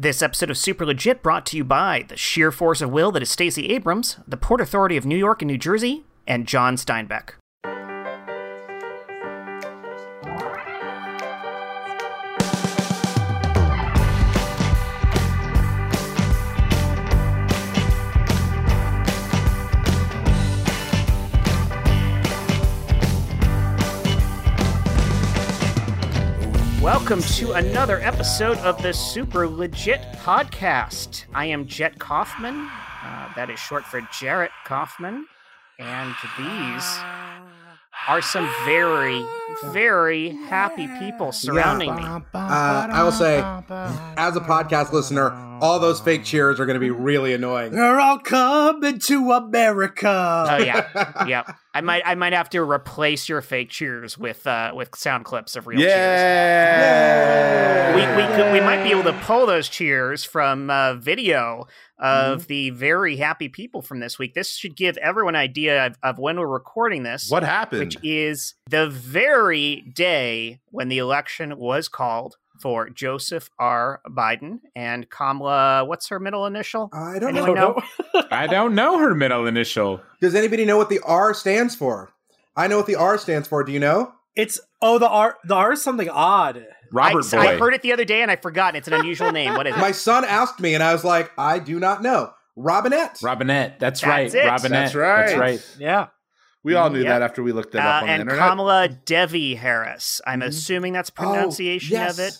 This episode of Super Legit brought to you by the sheer force of will that is Stacey Abrams, the Port Authority of New York and New Jersey, and John Steinbeck. Welcome to another episode of the Super Legit Podcast. I am Jet Kaufman. Uh, that is short for Jarrett Kaufman. And these are some very, very happy people surrounding me. Uh, I will say, as a podcast listener, all those fake cheers are going to be really annoying. They're all coming to America. Oh yeah, yeah. I might, I might have to replace your fake cheers with, uh, with sound clips of real cheers. Yeah. We, we could, we might be able to pull those cheers from uh, video of the very happy people from this week. This should give everyone an idea of, of when we're recording this. What happened? Which is the very day when the election was called for Joseph R. Biden and Kamala. What's her middle initial? I don't Anyone know. know? I don't know her middle initial. Does anybody know what the R stands for? I know what the R stands for. Do you know? It's oh the R the R is something odd. Robert I, Boy. I heard it the other day and I forgot. It's an unusual name. What is it? My son asked me, and I was like, I do not know. Robinette. Robinette. That's, That's right. it. Robinette. That's right. That's right. Yeah. We all knew Yeah. that after we looked it Uh, up on the internet. and. Kamala Devi Harris. I'm Mhm. assuming that's Oh, pronunciation yes. of it.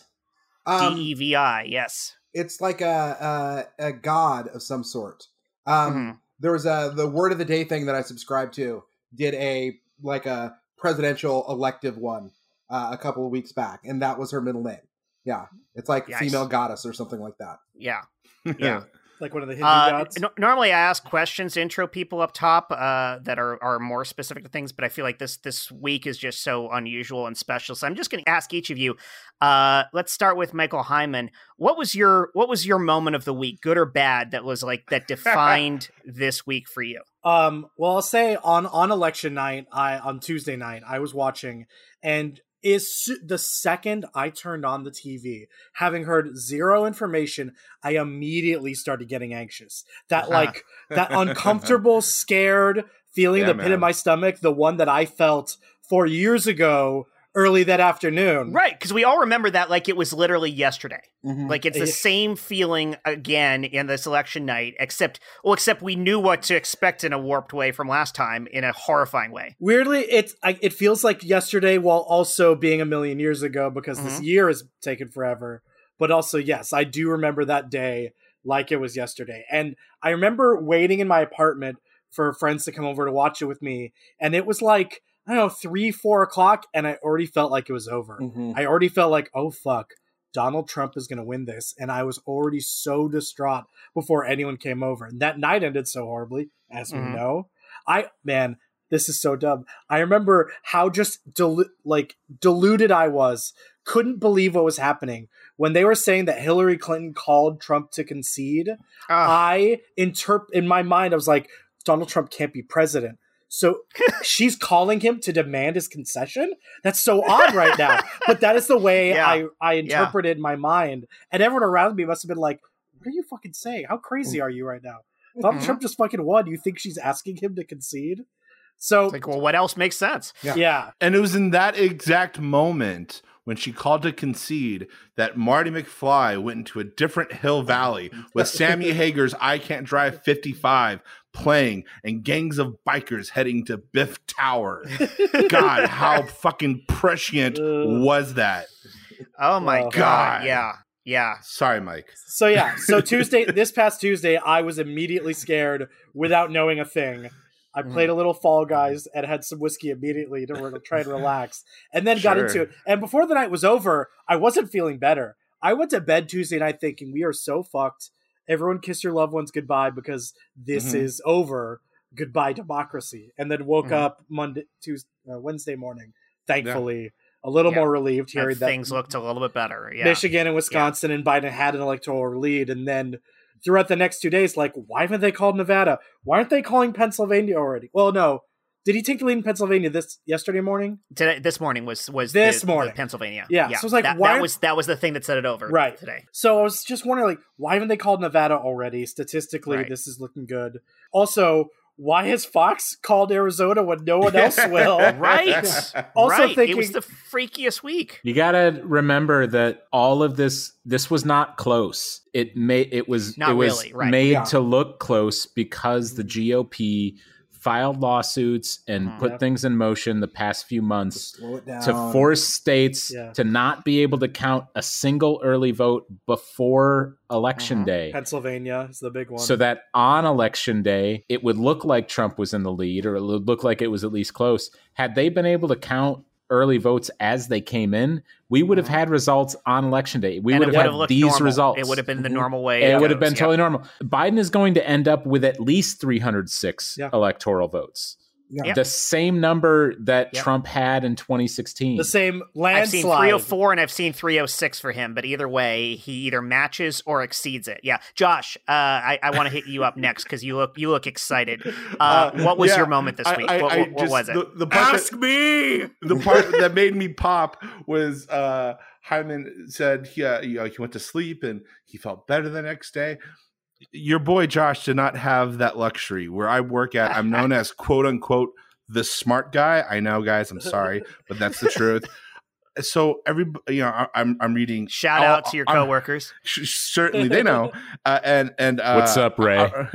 Um, D E V I. Yes. it's like a, a a god of some sort. Um, Mhm. There was a the word of the day thing that I subscribed to. Did a like a presidential elective one uh, a couple of weeks back, and that was her middle name. Yeah, it's like Yikes. female goddess or something like that. Yeah. Yeah. Like one of the Hindu Uh, gods. n- normally, I ask questions to intro people up top uh, that are, are more specific to things, but I feel like this this week is just so unusual and special. So I'm just going to ask each of you. Uh, let's start with Michael Heiman. What was your what was your moment of the week, good or bad, that was like that defined this week for you? Um, well, I'll say on on election night, I on Tuesday night, I was watching, and is su- the second I turned on the TV, having heard zero information, I immediately started getting anxious. That uh-huh. like that uncomfortable, scared feeling, Yeah, the pit man. in my stomach, the one that I felt four years ago, early that afternoon. Right, because we all remember that like it was literally yesterday. Mhm. Like it's the same feeling again in this election night, except well, except we knew what to expect in a warped way from last time in a horrifying way. Weirdly, it I, it feels like yesterday, while also being a million years ago, because this year has taken forever. But also, yes, I do remember that day like it was yesterday, and I remember waiting in my apartment for friends to come over to watch it with me, and it was like I don't know three, four o'clock, and I already felt like it was over. Mhm. I already felt like, oh fuck, Donald Trump is going to win this, and I was already so distraught before anyone came over. And that night ended so horribly, as Mhm. we know. I man, this is so dumb. I remember how just like deluded I was. Couldn't believe what was happening when they were saying that Hillary Clinton called Trump to concede. I interp in my mind, I was like, Donald Trump can't be president. So she's calling him to demand his concession. That's so odd right now. But that is the way Yeah. I I interpreted in my mind, and everyone around me must have been like, "What are you fucking saying? How crazy are you right now?" Donald Mhm. Trump just fucking won. You think she's asking him to concede? So It's like, well, what else makes sense? Yeah. yeah, and it was in that exact moment when she called to concede that Marty McFly went into a different hill valley with Sammy Hagar's I Can't Drive 55 playing and gangs of bikers heading to Biff Tower. God, how fucking prescient was that? Oh my god. God. Yeah. Yeah. Sorry, Mike. So yeah, so Tuesday, this past Tuesday, I was immediately scared without knowing a thing. I Mm-hmm. played a little Fall Guys and had some whiskey immediately to try and relax, and then got into it. And before the night was over, I wasn't feeling better. I went to bed Tuesday night thinking we are so fucked. Everyone kiss your loved ones goodbye because this Mhm. is over. Goodbye democracy. And then woke Mhm. up Monday, Tuesday, uh, Wednesday morning. Thankfully, a little Yeah. more relieved hearing that things looked a little bit better. Yeah. Michigan and Wisconsin and Biden had an electoral lead. And then throughout the next two days, like, why haven't they called Nevada? Why aren't they calling Pennsylvania already? Well, no. Did he take the lead in Pennsylvania this yesterday morning? Today, this morning was was This the- morning. the Pennsylvania. Yeah, so it's like, that, why- that was that was the thing that set it over Right. today. So I was just wondering, like, why haven't they called Nevada already? Statistically, Right. this is looking good. Also, why has Fox called Arizona when no one else will? Right. Also right. it was the freakiest week. You gotta remember that all of this this was not close. It made it was Not it was really, right. made Yeah. to look close because the GOP filed lawsuits and Mhm. put Yep. things in motion the past few months Slow it down. to force states Yeah. to not be able to count a single early vote before election Mhm. day. Pennsylvania is the big one. So that on election day, it would look like Trump was in the lead, or it would look like it was at least close. Had they been able to count early votes as they came in, we would have had results on election day. We and would have would had have these normal. results. It would have been the Mhm. normal way. It would have been Yep. totally normal. Biden is going to end up with at least 306 Yeah. electoral votes. Yeah. Yep. The same number that Yep. Trump had in 2016. the same landslide. I've seen 304 and I've seen 306 for him, but either way, he either matches or exceeds it. Yeah, Josh, uh, I, I want to hit you up next because you look you look excited. Uh, what was yeah, your moment this I- week? I- what I what- what just- was it? The, the part Ask that, me. the part that made me pop was uh Heiman said he uh, you know, he went to sleep and he felt better the next day. Your boy Josh did not have that luxury. Where I work at, I'm known as quote unquote the smart guy. I know, guys. I'm sorry, but that's the truth. So every you know, I, I'm I'm reading. Shout all- out to your I'm- coworkers. sh- certainly they know. Uh, and and uh, What's up, Ray? uh,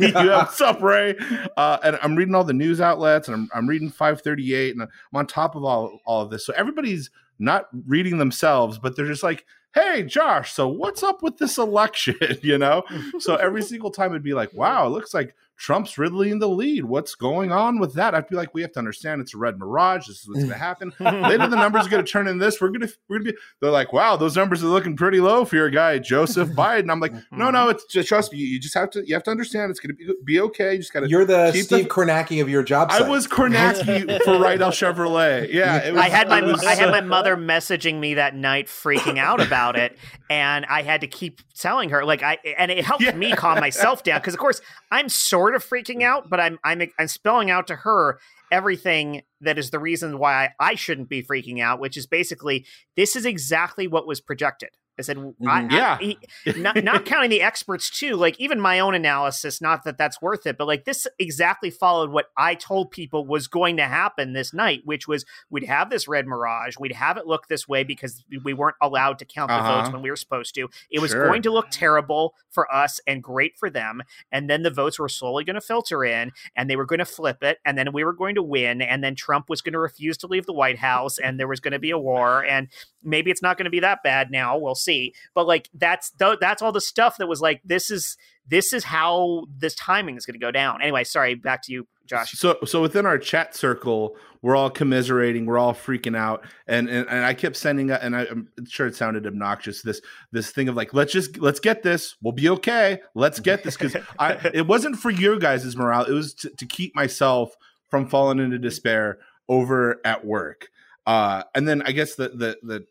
yeah, what's up, Ray? Uh, and I'm reading all the news outlets, and I'm I'm reading 538, and I'm on top of all all of this. So everybody's not reading themselves, but they're just like, "Hey, Josh, so what's up with this election?" you know. So every single time it'd be like, "Wow, it looks like." Trump's really in the lead. What's going on with that? I'd be like, we have to understand it's a red mirage. This is what's going to happen. Later, the numbers are going to turn in this. We're going to, we're going to be. They're like, wow, those numbers are looking pretty low for your guy Joseph Biden. I'm like, no, no, it's just trust me. You just have to, you have to understand it's going to be be okay. You just got to. You're the Keep Steve the- Kornacki of your job I was Kornacki for Rydell Chevrolet. Yeah, it was, I had my was, I had my mother messaging me that night, freaking out about it, and I had to keep telling her like I and it helped Yeah. me calm myself down because of course I'm sort of freaking out, but I'm I'm I'm spelling out to her everything that is the reason why I, I shouldn't be freaking out, which is basically this is exactly what was projected. I said, I, Mm-hmm. Yeah. I, I- not, not counting the experts too, like even my own analysis, not that that's worth it, but like this exactly followed what I told people was going to happen this night, which was we'd have this red mirage, we'd have it look this way because we weren't allowed to count the Uh-huh. votes when we were supposed to. It was Sure. going to look terrible for us and great for them, and then the votes were slowly going to filter in, and they were going to flip it, and then we were going to win, and then Trump was going to refuse to leave the White House, and there was going to be a war, and maybe it's not going to be that bad now. We'll see. But like that's th- that's all the stuff that was like this is this is how this timing is going to go down. Anyway, sorry. Back to you, Josh. So, so within our chat circle, we're all commiserating, we're all freaking out, and and, and I kept sending, and I, I'm sure it sounded obnoxious. This this thing of like, let's just let's get this, we'll be okay, let's get this, because I it wasn't for your guys' morale, it was to, to keep myself from falling into despair over at work. Uh, and then I guess the the the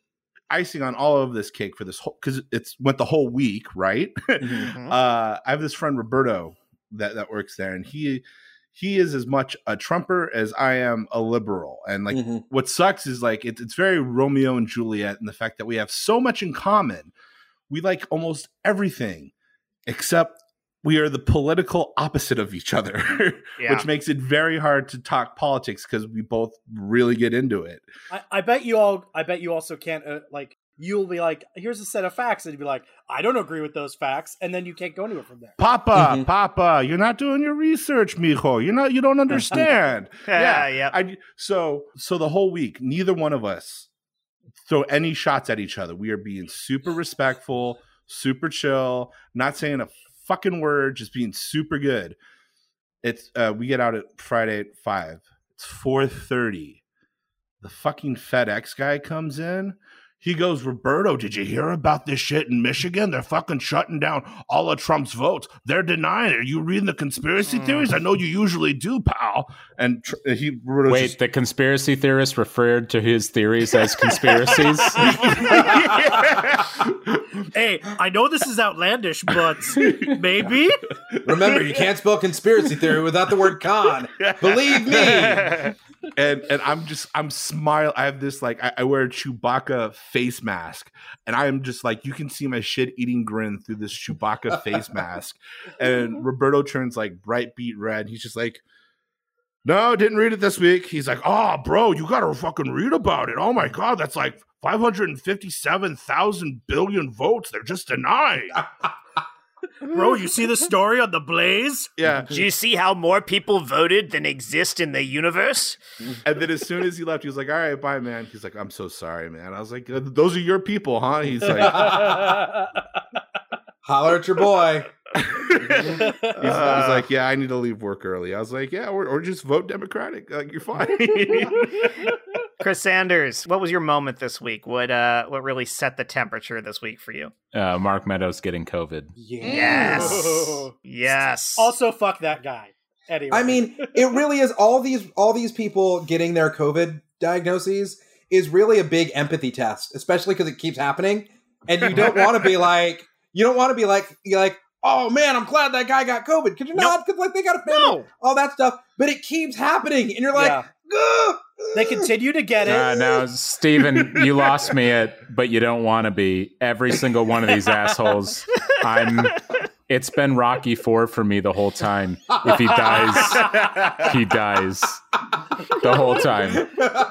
icing on all of this cake for this whole because it's went the whole week, right? Mhm. uh, I have this friend Roberto that that works there, and he he is as much a Trumper as I am a liberal. And like, Mhm. what sucks is like it, it's very Romeo and Juliet, in the fact that we have so much in common. We like almost everything, except we are the political opposite of each other, Yeah. which makes it very hard to talk politics because we both really get into it. I, I bet you all. I bet you also can't uh, like. You'll be like, "Here's a set of facts," and you'll be like, "I don't agree with those facts," and then you can't go anywhere from there. Papa, Mhm. Papa, you're not doing your research, mijo. You're not. You don't understand. yeah, yeah. I so so the whole week, neither one of us throw any shots at each other. We are being super respectful, super chill, not saying a fucking word, just being super good. It's uh we get out at Friday at five. It's four thirty. The fucking FedEx guy comes in, he goes, Roberto, did you hear about this shit in Michigan? They're fucking shutting down all of Trump's votes. They're denying it. Are you reading the conspiracy Mm. theories? I know you usually do, pal. And tr- he Roberto Wait, just- the conspiracy theorist referred to his theories as conspiracies? Hey, I know this is outlandish, but maybe. Remember, you can't spell conspiracy theory without the word con. Believe me. And and I'm just I'm smile. I have this like I, I wear a Chewbacca face mask, and I am just like you can see my shit eating grin through this Chewbacca face mask. And mm-hmm. Roberto turns like bright beat red. He's just like, no, didn't read it this week. He's like, oh, bro, you gotta fucking read about it. Oh my god, that's like 557,000 billion votes. They're just denying. Bro, you see the story on the Blaze? Yeah. Do you see how more people voted than exist in the universe? And then as soon as he left, he was like, all right, bye, man. He's like, I'm so sorry, man. I was like, uh, those are your people, huh? He's like, Holler at your boy. He's, he's like, yeah, I need to leave work early. I was like, yeah, or, or just vote Democratic. Like, you're fine. Chris Sanders, what was your moment this week? What uh what really set the temperature this week for you? uh, Mark Meadows getting COVID. Yes. Yes. also, fuck that guy. Anyway. I mean, it really is all these all these people getting their COVID diagnoses is really a big empathy test, especially because it keeps happening, and you don't want to be like you don't want to be like you're like oh man, I'm glad that guy got COVID because you're not because like they got a family, No. all that stuff, but it keeps happening, and you're like, Yeah. "Ugh, they continue to get it. Uh, now, Steven, you lost me at, but you don't want to be. Every single one of these assholes. I'm. It's been Rocky Four for me the whole time. If he dies, he dies the whole time.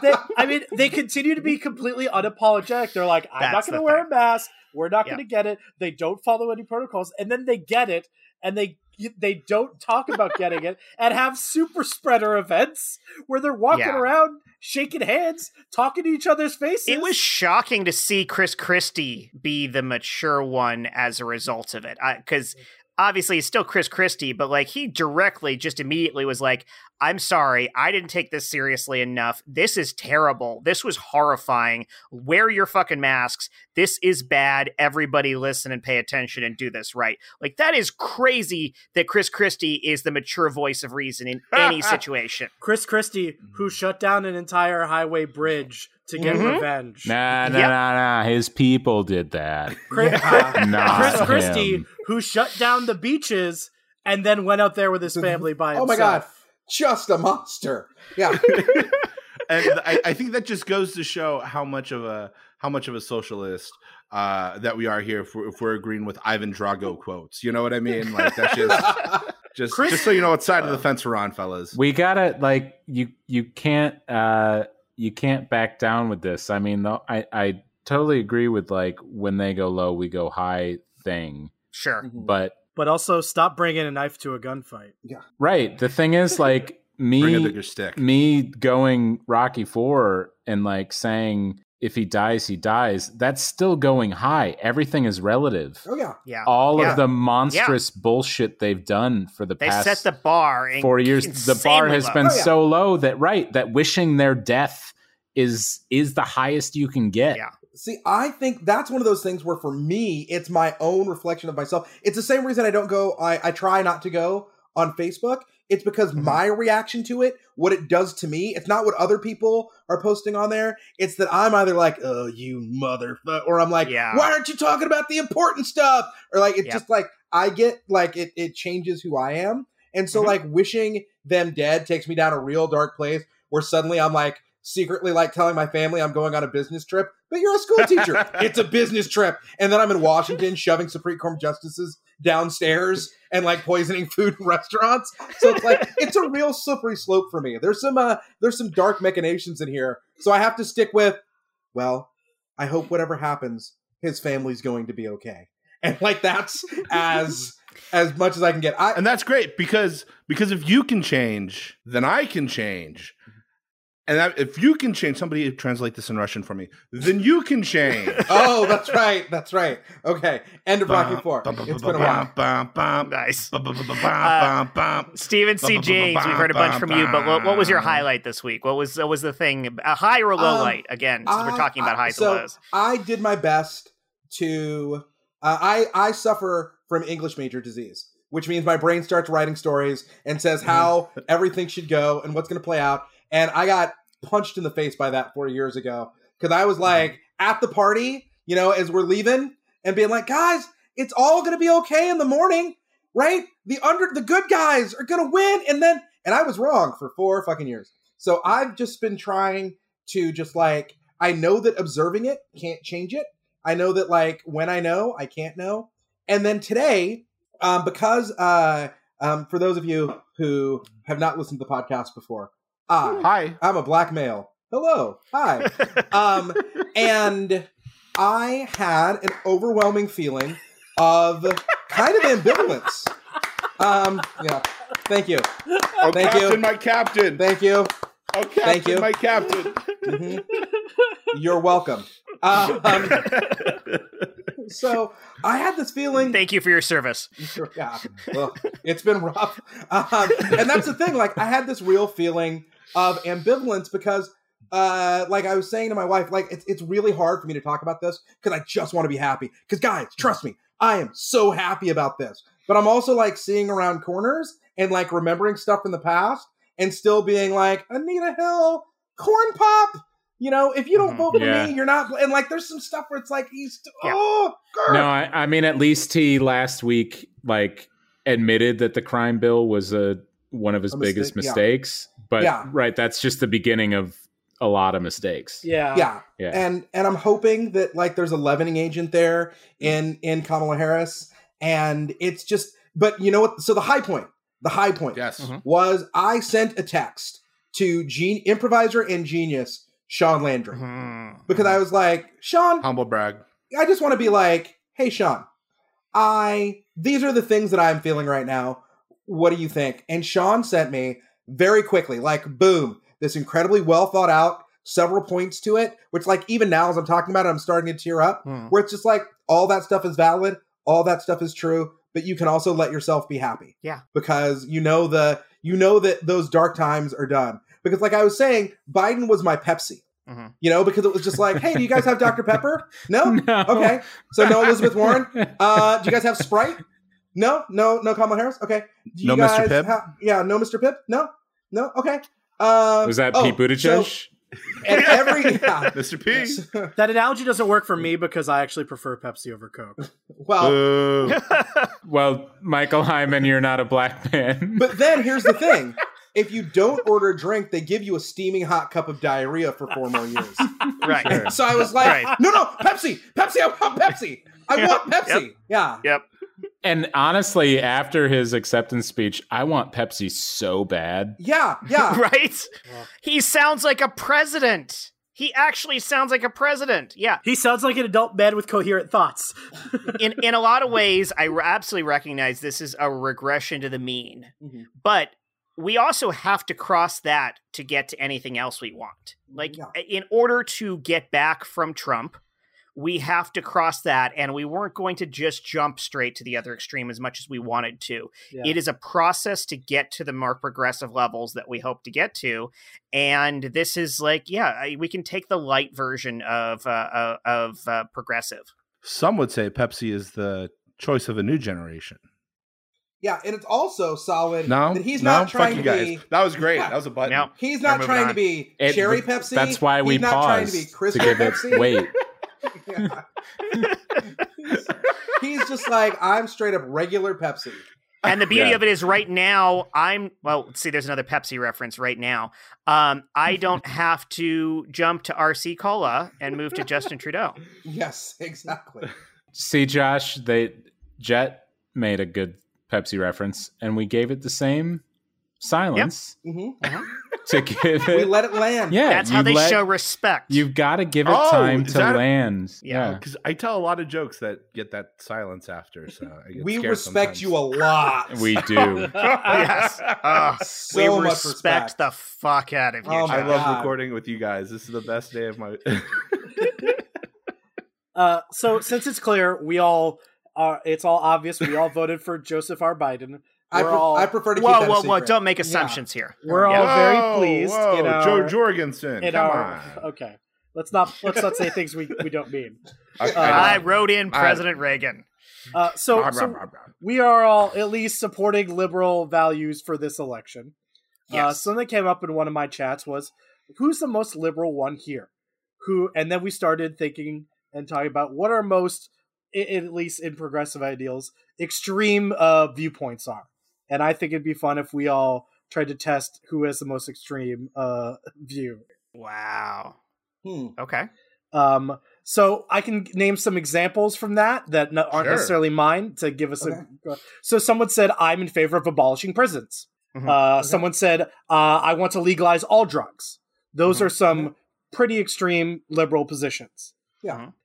they, I mean, they continue to be completely unapologetic. They're like, I'm That's not going to wear thing. a mask. We're not Yeah. going to get it. They don't follow any protocols, and then they get it, and they they don't talk about getting it, and have super spreader events where they're walking Yeah. around, shaking hands, talking to each other's faces. It was shocking to see Chris Christie be the mature one as a result of it. Because obviously it's still Chris Christie, but like he directly just immediately was like, I'm sorry, I didn't take this seriously enough. This is terrible. This was horrifying. Wear your fucking masks. This is bad. Everybody listen and pay attention and do this right. Like that is crazy that Chris Christie is the mature voice of reason in any situation. Chris Christie, who shut down an entire highway bridge to get Mhm. revenge. Nah, nah, Yep. nah, nah. His people did that. Chris, Yeah. Not Chris Christie, him. who shut down the beaches and then went out there with his family by himself. Oh himself. my god, just a monster. Yeah, and I, I think that just goes to show how much of a how much of a socialist uh, that we are here if we're, if we're agreeing with Ivan Drago quotes. You know what I mean? Like that's just just Chris- just so you know what side of the fence we're on, fellas. We gotta like you. You can't. uh You can't back down with this. I mean, though, I I totally agree with like when they go low, we go high thing. Sure. But But also, stop bringing a knife to a gunfight. Yeah. Right, the thing is like Bring a me stick. me going Rocky Four and like saying if he dies, he dies. That's still going high. Everything is relative. oh yeah. Yeah. All Yeah. of the monstrous bullshit they've done for the past They past set the bar in four years the bar has low. been Oh, yeah. so low that right that wishing their death is is the highest you can get Yeah. See, I think that's one of those things where for me, it's my own reflection of myself. It's the same reason I don't go, I, I try not to go on Facebook. It's because Mhm. my reaction to it, what it does to me, it's not what other people are posting on there. It's that I'm either like, oh, you motherfucker, or I'm like, Yeah. why aren't you talking about the important stuff? Or like, it's Yeah. just like, I get like, it, it changes who I am. And so, Mhm. like, wishing them dead takes me down a real dark place where suddenly I'm like, secretly like telling my family I'm going on a business trip, but you're a school teacher. it's a business trip. And then I'm in Washington shoving Supreme Court justices downstairs and like poisoning food in restaurants. So it's like it's a real slippery slope for me. There's some uh there's some dark machinations in here. So I have to stick with well, I hope whatever happens, his family's going to be okay. And like that's as as much as I can get. I and that's great because because if you can change, then I can change. And that, if you can change, somebody translate this in Russian for me. Then you can change. Oh, that's right. That's right. Okay. End of Rocky Four. It's been a while. Bum, bum, Nice. Uh, bum, bum. Stephen C. James, we've heard a bunch from you, but what, what was your highlight this week? What was what was the thing? A high or a low Um, light? Again, since we're talking about I- highs so and lows. I did my best to. Uh, I I suffer from English major disease, which means my brain starts writing stories and says how everything should go and what's going to play out. And I got punched in the face by that four years ago because I was like at the party, you know, as we're leaving and being like, guys, it's all going to be okay in the morning, right? The under the good guys are going to win, and then and I was wrong for four fucking years. So I've just been trying to just like I know that observing it can't change it. I know that like when I know, I can't know. And then today, um, because uh, um, for those of you who have not listened to the podcast before, I Hi. I'm a black male. Hello, hi. um, and I had an overwhelming feeling of kind of ambivalence. Um, yeah. Thank you. Oh, Thank captain, you. my captain. Thank you. oh, captain, Thank you. my captain. Mhm. You're welcome. Um, so I had this feeling. Thank you for your service. yeah, Ugh, it's been rough. Um, and that's the thing. Like, I had this real feeling of ambivalence because, uh, like I was saying to my wife, like it's it's really hard for me to talk about this because I just want to be happy. Because guys, trust me, I am so happy about this. But I'm also like seeing around corners and like remembering stuff from the past and still being like Anita Hill, Corn Pop. You know, if you don't Mhm. vote for Yeah. me, you're not. And like, there's some stuff where it's like he's. Yeah. Oh, grr. No, I, I mean at least he last week like admitted that the crime bill was a one of his A biggest mistake, yeah. mistakes. But Yeah. right, that's just the beginning of a lot of mistakes. Yeah. yeah. Yeah. and and I'm hoping that like there's a leavening agent there in in Kamala Harris, and it's just. But you know what? So the high point, the high point Yes. Mhm. was I sent a text to Gene improviser and genius Sean Landry Mhm. because I was like, Sean, Humble brag. I just want to be like, hey, Sean, I these are the things that I'm feeling right now. What do you think? And Sean sent me very quickly, like boom, this incredibly well thought out, several points to it, which like even now as I'm talking about it, I'm starting to tear up. Mhm. Where it's just like all that stuff is valid, all that stuff is true, but you can also let yourself be happy. Yeah. Because you know the you know that those dark times are done. Because like I was saying, Biden was my Pepsi. Mhm. You know, because it was just like, hey, do you guys have Dr. Pepper? No? No. Okay. So no Elizabeth Warren. Uh, do you guys have Sprite? No, no, no Kamala Harris. Okay. Do you No Mr. guys Pibb? ha- yeah, no Mr. Pibb. No, no. Okay. Um, was that oh, Pete Buttigieg? so- and every yeah. Mr. P. That analogy doesn't work for me because I actually prefer Pepsi over Coke. well, well, Michael Heiman, you're not a black man. but then here's the thing: if you don't order a drink, they give you a steaming hot cup of diarrhea for four more years. Right. Sure. so I was like, Right. no, no, Pepsi, Pepsi, I want Pepsi. I Yep, want Pepsi. Yeah. Yep. and honestly, after his acceptance speech, I want Pepsi so bad. Yeah. Yeah. Right? He sounds like a president. He actually sounds like a president. Yeah. He sounds like an adult man with coherent thoughts. In in a lot of ways, I absolutely recognize this is a regression to the mean. Mhm. But we also have to cross that to get to anything else we want. Like Yeah. in order to get back from Trump, we have to cross that and we weren't going to just jump straight to the other extreme as much as we wanted to. Yeah. It is a process to get to the more progressive levels that we hope to get to. And this is like, yeah, we can take the light version of uh, uh, of uh, progressive. Some would say Pepsi is the choice of a new generation. Yeah. And it's also solid No, that he's no, not fuck trying you to guys. be. That was great. Yeah. That was a button. No. He's not moving trying on. to be It- cherry Pepsi. That's why we He's not trying to paused be crystal give it. Pepsi. Wait, Yeah. He's just like I'm straight up regular Pepsi. And the beauty Yeah. of it is right now, I'm well, see, there's another Pepsi reference right now. Um, I don't have to jump to RC Cola and move to Justin Trudeau. Yes, exactly. see, Josh, they Jet made a good Pepsi reference, and we gave it the same silence. hmm to give it. We let it land. yeah, That's how they let- show respect. You've got to give it Oh, time to that- land. Yeah. Yeah. Because I tell a lot of jokes that get that silence after. So I get We respect sometimes. you a lot. we do. yes. Uh, so we much respect, respect. the fuck out of you. Oh I Josh. love recording with you guys. This is the best day of my. Uh, so since it's clear, we all are. It's all obvious. We all voted for Joseph R. Biden. I, pre- all- I prefer to keep Whoa, that a whoa, whoa! Don't make assumptions here. We're all Yeah. very pleased. Whoa, in our, Jo Jorgensen. in come our- on. Okay, let's not let's not say things we, we don't mean. I, Uh, I I, wrote in I- President Reagan. Uh, so, Rah, so rah, rah, rah. we are all at least supporting liberal values for this election. Uh, Yes. something that came up in one of my chats was, "Who's the most liberal one here?" Who, and then we started thinking and talking about what are most, i- at least in progressive ideals, extreme uh, viewpoints are. And I think it'd be fun if we all tried to test who has the most extreme uh, view. Wow. Hmm. Okay. Um, so I can name some examples from that that no, aren't Sure. necessarily mine to give us Okay. a. So someone said I'm in favor of abolishing prisons. Mhm. Uh, Someone said uh, I want to legalize all drugs. Those Mhm. are some pretty extreme liberal positions.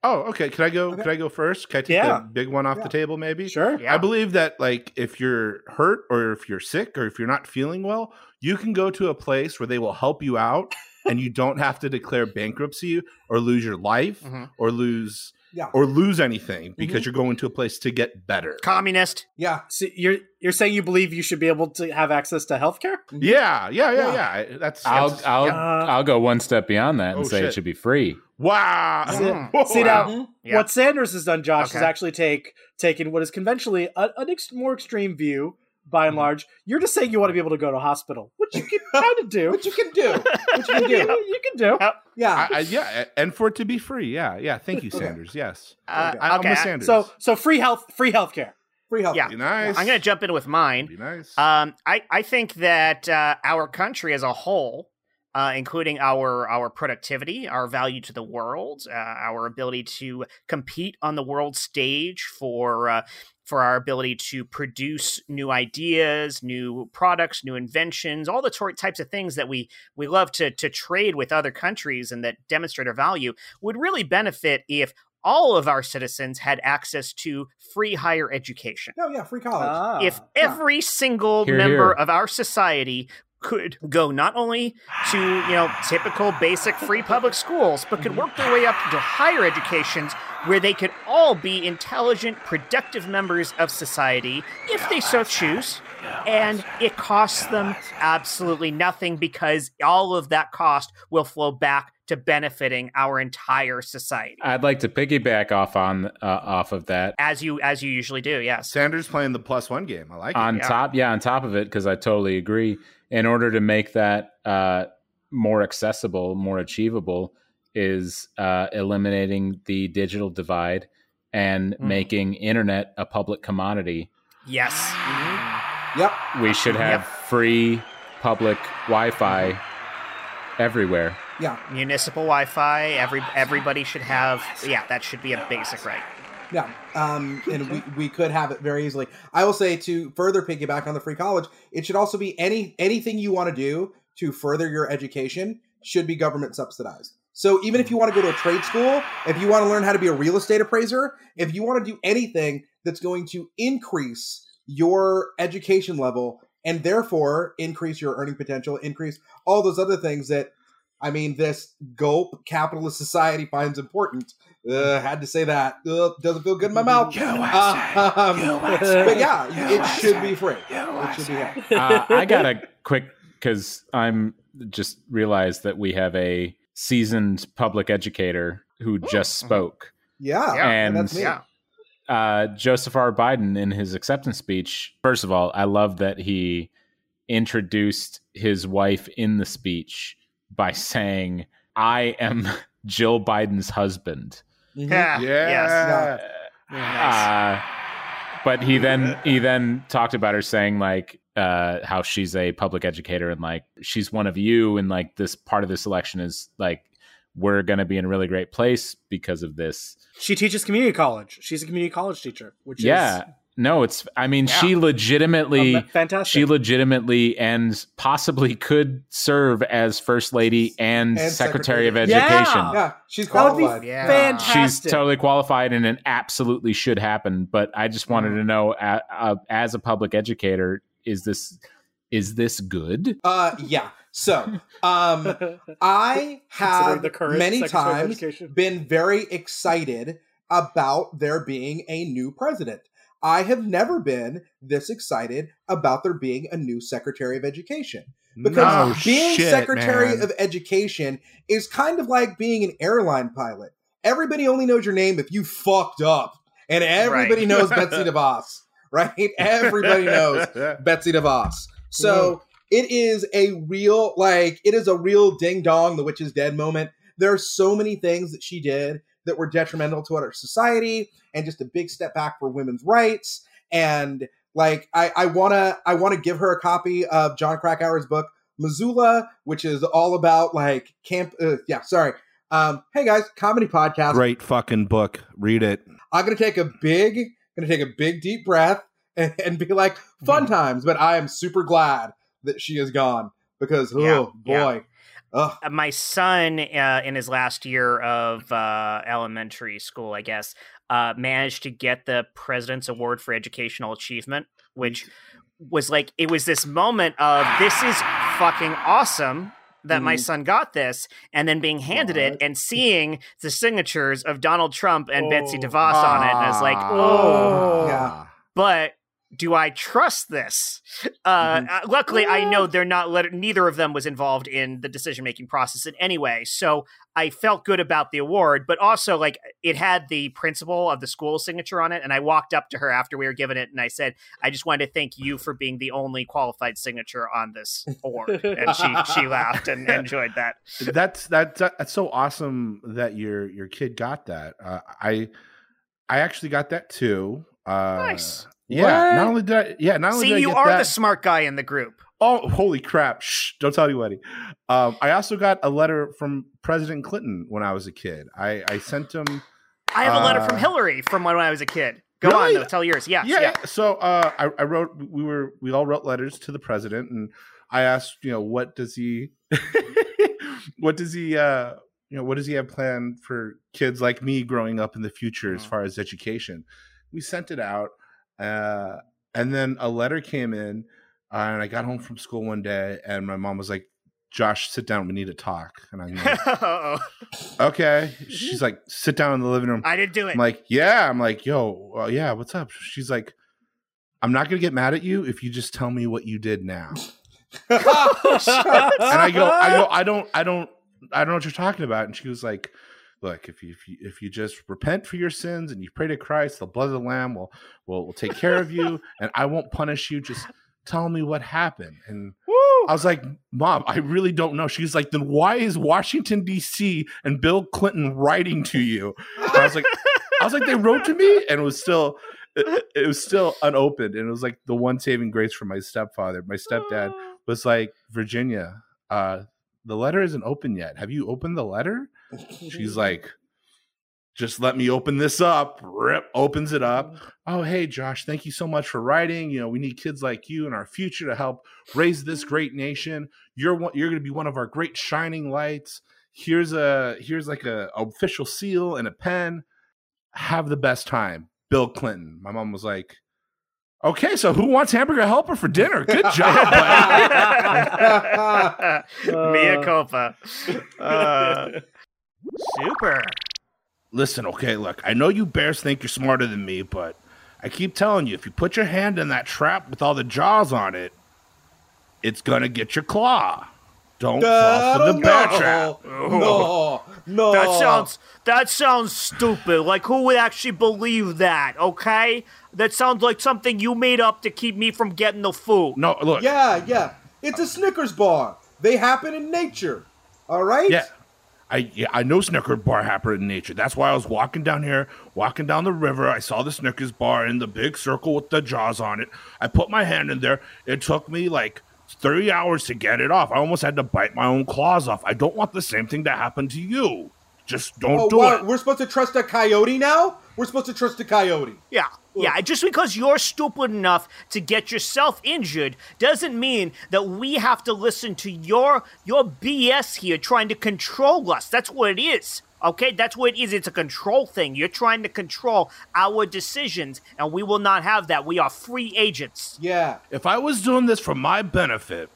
Oh, okay. Can I go? Okay. Can I go first? Can I take Yeah. the big one off Yeah. the table? Maybe. Sure. Yeah. I believe that like if you're hurt or if you're sick or if you're not feeling well, you can go to a place where they will help you out and you don't have to declare bankruptcy or lose your life Mhm. or lose Yeah. or lose anything because you're going to a place to get better. Communist. Yeah. So you're you're saying you believe you should be able to have access to healthcare? Yeah, yeah, yeah, Yeah. yeah. That's, I'll that's- I'll Uh, I'll go one step beyond that and Oh, say shit. it should be free. wow. See, wow. now- Mhm. Yeah. What Sanders has done, Josh, is actually take taken what is conventionally a, an ex- more extreme view. By and Mhm. large, you're just saying you want to be able to go to a hospital, which you can kind of do. Which you can do. Which you can do. you can do. Yeah. I, I, yeah, and for it to be free, yeah, yeah. Thank you, Okay. Sanders. Yes, Uh, Okay. I, I'm okay. with Sanders. So so free health free healthcare. Free health. Yeah. be nice. I'm going to jump in with mine. Be nice. Um, I, I think that uh, our country as a whole, uh, including our our productivity, our value to the world, uh, our ability to compete on the world stage for uh, for our ability to produce new ideas, new products, new inventions, all the tor- types of things that we we love to to trade with other countries and that demonstrate our value would really benefit if all of our citizens had access to free higher education Oh yeah, free college. Ah. if yeah. every single Hear, member hear. of our society could go not only to you know typical basic free public schools but could work their way up to higher educations where they could all be intelligent productive members of society if they so choose and it costs them absolutely nothing because all of that cost will flow back to benefiting our entire society I'd like to piggyback off on uh, off of that. as you as you usually do yes Sanders playing the plus one game. I like it. on yeah. top yeah on top of it because i totally agree in order to make that uh, more accessible more achievable is uh, eliminating the digital divide and Mm. making internet a public commodity yes Yep. we should have Yep. free public wi-fi everywhere Yeah. municipal Wi-Fi. Every everybody should have. Yeah, that should be a basic right. Yeah, um, and we, we could have it very easily. I will say to further piggyback on the free college, it should also be any anything you want to do to further your education should be government subsidized. So even if you want to go to a trade school, if you want to learn how to be a real estate appraiser, if you want to do anything that's going to increase your education level and therefore increase your earning potential, increase all those other things that I mean, this gulp capitalist society finds important. Uh, had to say that. Uh, doesn't feel good in my mouth. Uh, um, but yeah, it should be free. It should be free. uh, I got a quick because I'm just realized that we have a seasoned public educator who just spoke. Yeah, Yeah, and and that's me. Yeah. uh, Joseph R. Biden in his acceptance speech. First of all, I love that he introduced his wife in the speech by saying, "I am Jill Biden's husband." Mhm. Yeah. yeah. Yes. Nice. Uh, but he then he then talked about her saying like uh, how she's a public educator and like she's one of you and like this part of this election is like we're going to be in a really great place because of this. She teaches community college. She's a community college teacher, which Yeah. is No, it's. I mean, Yeah. she legitimately, Um, fantastic. she legitimately, and possibly could serve as first lady and, And secretary of education. Yeah. Yeah, she's that would be qualified. Yeah. fantastic. She's totally qualified, and it absolutely should happen. But I just wanted to know, uh, uh, as a public educator, is this is this good? Uh, yeah. So, um, I have the many times been very excited about there being a new president. I have never been this excited about there being a new Secretary of Education. Because No being shit, Secretary man. of Education is kind of like being an airline pilot. Everybody only knows your name if you fucked up. And everybody Right. knows Betsy DeVos, right? Everybody knows Betsy DeVos. So it is a real, like, it is a real ding dong, the witch is dead moment. There are so many things that she did that were detrimental to our society and just a big step back for women's rights. And like, I, I wanna, I wanna give her a copy of Jon Krakauer's book, Missoula, which is all about like camp. Uh, yeah, sorry. Um, hey guys, comedy podcast. Great fucking book. Read it. I'm gonna take a big, gonna take a big deep breath and, and be like, fun times. But I am super glad that she is gone because oh Yeah, yeah. boy, Ugh. Uh, my son uh, in his last year of uh, elementary school i guess uh, managed to get the president's award for educational achievement which was like it was this moment of this is fucking awesome that my Mhm. son got this and then being handed it and seeing the signatures of donald trump and betsy Oh. devos on it and i was like Ah. Oh. Yeah. but do I trust this? Uh, Mhm. uh, luckily, I know they're not. Let- neither of them was involved in the decision making process in any way, so I felt good about the award. But also, like it had the principal of the school signature on it, and I walked up to her after we were given it, and I said, "I just wanted to thank you for being the only qualified signature on this award." and she she laughed and enjoyed that. that's that's that's so awesome that your your kid got that. Uh, I I actually got that too. Uh, Nice. Yeah. What? Not only did I, yeah, not only See, did I you are that, the smart guy in the group. Oh, holy crap! Shh! Don't tell anybody. Um, I also got a letter from President Clinton when I was a kid. I, I sent him. I have a letter from Uh, Hillary from when I was a kid. Go Really? on, though. Tell yours. Yes, yeah. yeah. So uh, I, I wrote. We were. We all wrote letters to the president, and I asked, you know, what does he, what does he, uh, you know, what does he have planned for kids like me growing up in the future as Mhm. far as education? We sent it out, uh, and then a letter came in, uh, and I got home from school one day, and my mom was like, "Josh, sit down. We need to talk." And I'm like, Uh-oh. "Okay." She's like, "Sit down in the living room." I didn't do it. I'm like, yeah. I'm like, yo, uh, yeah, what's up? She's like, I'm not gonna get mad at you if you just tell me what you did now. And I go, I go, I don't, I don't, I don't know what you're talking about. And she was like, look, if you if you if you just repent for your sins and you pray to Christ, the blood of the Lamb will will, will take care of you, and I won't punish you. Just tell me what happened. And I was like, Mom, I really don't know. She's like, then why is Washington D.C. and Bill Clinton writing to you? And I was like, I was like, they wrote to me, and it was still, it, it was still unopened, and it was like the one saving grace for my stepfather. My stepdad was like, Virginia, uh, the letter isn't open yet. Have you opened the letter? She's like, just let me open this up. Rip opens it up. Mm-hmm. Oh, hey, Josh, thank you so much for writing. You know, we need kids like you in our future to help raise this mm-hmm. great nation. You're one, you're going to be one of our great shining lights. Here's a here's like a official seal and a pen. Have the best time, Bill Clinton. My mom was like, "Okay, so who wants hamburger helper for dinner? Good job, buddy." Mea culpa. Uh, super. Listen, okay, look, I know you bears think you're smarter than me, but I keep telling you, if you put your hand in that trap with all the jaws on it, it's gonna get your claw. Don't fall for the bear trap. No, no. That sounds that sounds stupid. Like who would actually believe that? Okay, that sounds like something you made up to keep me from getting the food. No, look, Yeah, yeah. It's a Snickers bar. They happen in nature. All right. yeah. I yeah, I know Snickers bar happen in nature. That's why I was walking down here, walking down the river. I saw the Snickers bar in the big circle with the jaws on it. I put my hand in there. It took me like three hours to get it off. I almost had to bite my own claws off. I don't want the same thing to happen to you. Just don't Oh, do what? it. We're supposed to trust a coyote now? We're supposed to trust a coyote. Yeah, yeah. Just because you're stupid enough to get yourself injured doesn't mean that we have to listen to your your BS here trying to control us. That's what it is. Okay, that's what it is. It's a control thing. You're trying to control our decisions, and we will not have that. We are free agents. Yeah. If I was doing this for my benefit,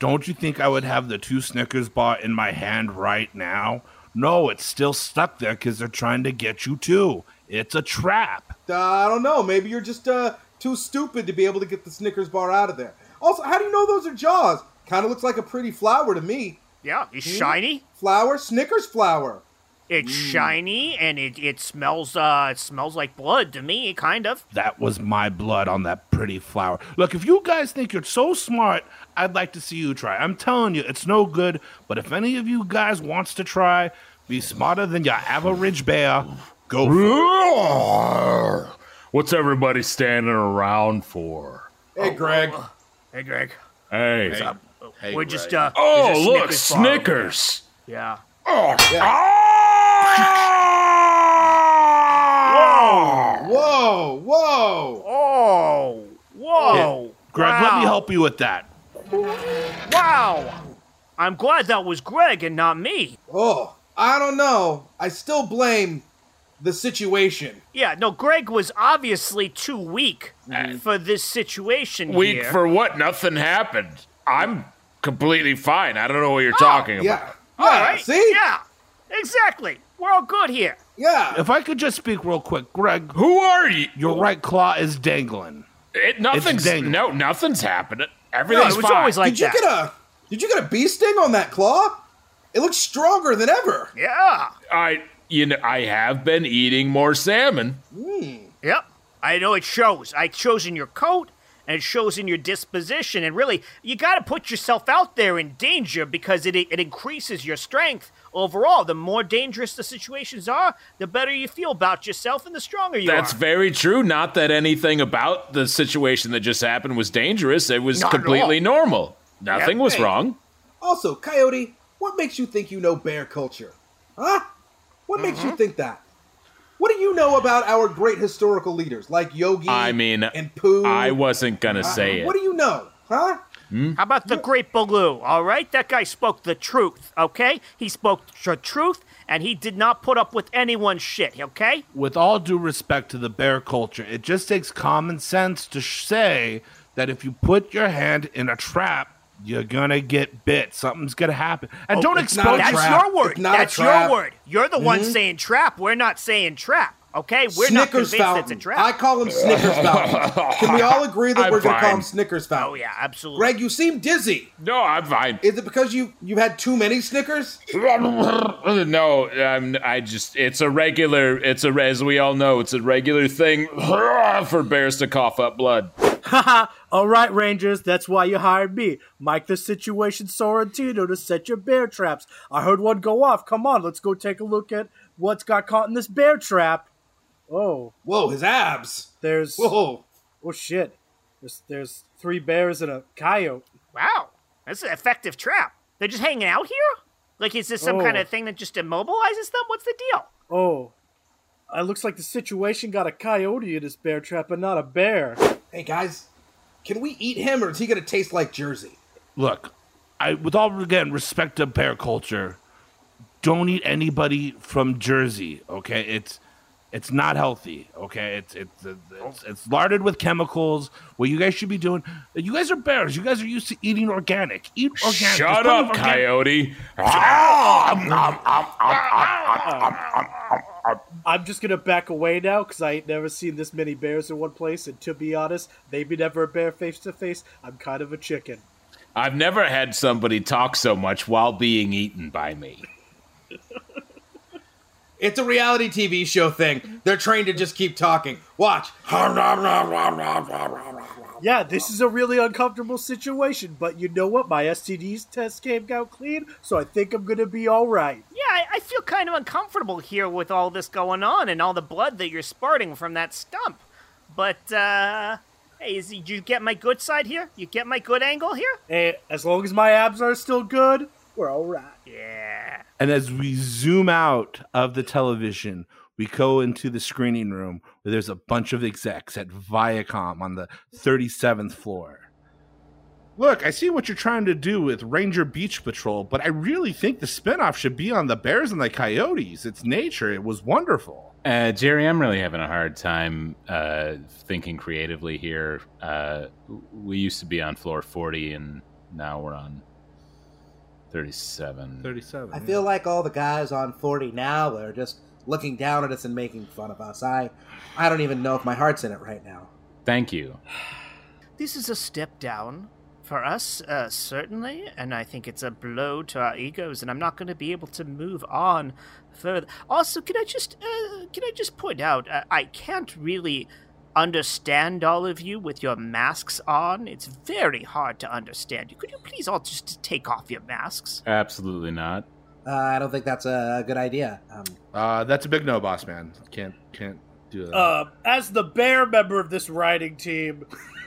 don't you think I would have the two Snickers bar in my hand right now? No, it's still stuck there because they're trying to get you too. It's a trap. Uh, I don't know. Maybe you're just uh, too stupid to be able to get the Snickers bar out of there. Also, how do you know those are Jaws? Kind of looks like a pretty flower to me. Yeah, it's shiny. Flower, Snickers flower. It's shiny, and it, it smells uh it smells like blood to me, kind of. That was my blood on that pretty flower. Look, if you guys think you're so smart, I'd like to see you try. I'm telling you, it's no good. But if any of you guys wants to try, be smarter than your average bear, go for it. What's everybody standing around for? Hey, Greg. Hey, Greg. Hey. Hey, We're just uh. oh, there's a look, Snickers bar over there. Snickers. Yeah. Whoa, whoa. Oh. Whoa. Greg, wow. let me help you with that. Wow. I'm glad that was Greg and not me. Oh, I don't know. I still blame the situation. Yeah, no, Greg was obviously too weak mm-hmm. for this situation Weak here. for what? Nothing happened. I'm completely fine. I don't know what you're oh. talking about. Yeah. All Yeah, right. see? Yeah. Exactly. We're all good here. Yeah. If I could just speak real quick, Greg, Who are you? your right claw is dangling. It, nothing's dangling. no, nothing's happening. No, Everything's it was fine. always like did you that. get a Did you get a bee sting on that claw? It looks stronger than ever. yeah. I, you know, I have been eating more salmon. Hmm. Yep. I know it shows. It shows in your coat and it shows in your disposition. And really, you got to put yourself out there in danger because it, it increases your strength overall. The more dangerous the situations are, the better you feel about yourself and the stronger you That's are. That's very true. Not that anything about the situation that just happened was dangerous. It was Not completely normal. Nothing was Hey. wrong. Also, Coyote, what makes you think you know bear culture? Huh? What makes Mm-hmm. you think that? What do you know about our great historical leaders like Yogi I mean, and Pooh? I wasn't gonna uh-huh. say it. What do you know? Huh? Hmm? How about the Great Baloo? All right, that guy spoke the truth. Okay, he spoke the truth, and he did not put up with anyone's shit. Okay. With all due respect to the bear culture, it just takes common sense to sh- say that if you put your hand in a trap, you're gonna get bit. Something's gonna happen. And oh, don't it's expose That's trap. your word. It's not a That's your word. You're the one mm-hmm. saying trap. We're not saying trap. Okay, we're not Snickers convinced fountain. it's a trap. I call him Snickers fountain. Can we all agree that I'm we're going to call him fine. Snickers fountain? oh yeah, absolutely. Greg, you seem dizzy. No, I'm fine. Is it because you you had too many Snickers? no, I'm, I just, it's a regular, it's a, as we all know, it's a regular thing for bears to cough up blood. Haha, all right, Rangers, that's why you hired me, Mike the Situation Sorrentino, to set your bear traps. I heard one go off. Come on, let's go take a look at what's got caught in this bear trap. Oh, Whoa, his abs. there's Whoa. oh shit. There's there's three bears and a coyote. wow, that's an effective trap. They're just hanging out here. Like, is this some Oh. kind of thing that just immobilizes them? What's the deal? Oh, uh, it looks like the situation got a coyote in this bear trap, but not a bear. Hey guys, can we eat him or is he going to taste like Jersey? Look, I with all again respect to bear culture, don't eat anybody from Jersey. Okay, it's it's not healthy. Okay, it's it's oh. it's, it's larded with chemicals. What you guys should be doing, you guys are bears. You guys are used to eating organic. Eat organic. Shut plenty up, organic- coyote. I'm just gonna back away now because I ain't never seen this many bears in one place. And to be honest, maybe never a bear face to face. I'm kind of a chicken. I've never had somebody talk so much while being eaten by me. It's a reality TV show thing. They're trained to just keep talking. Watch. Yeah, this is a really uncomfortable situation, but you know what? My STDs test came out clean, so I think I'm gonna be all right. Yeah, I, I feel kind of uncomfortable here with all this going on and all the blood that you're spurting from that stump. But, uh, hey, is, did you get my good side here? You get my good angle here? And as long as my abs are still good, we're all right. Yeah. And as we zoom out of the television, we go into the screening room where there's a bunch of execs at Viacom on the 37th floor. Look, I see what you're trying to do with Ranger Beach Patrol, but I really think the spinoff should be on the Bears and the Coyotes. It's nature. It was wonderful. Uh, Jerry, I'm really having a hard time uh, thinking creatively here. Uh, we used to be on floor 40, and now we're on 37. 37. I feel like all the guys on 40 now are just looking down at us and making fun of us. I I don't even know if my heart's in it right now. Thank you. This is a step down for us, uh, certainly, and I think it's a blow to our egos, and I'm not going to be able to move on further. Also, can I just uh, can I just point out uh, I can't really understand all of you with your masks on. It's very hard to understand you. Could you please all just take off your masks? Absolutely not. Uh, I don't think that's a good idea. Um, Uh, that's a big no, boss man. Can't can't do that. Uh, as the bear member of this writing team,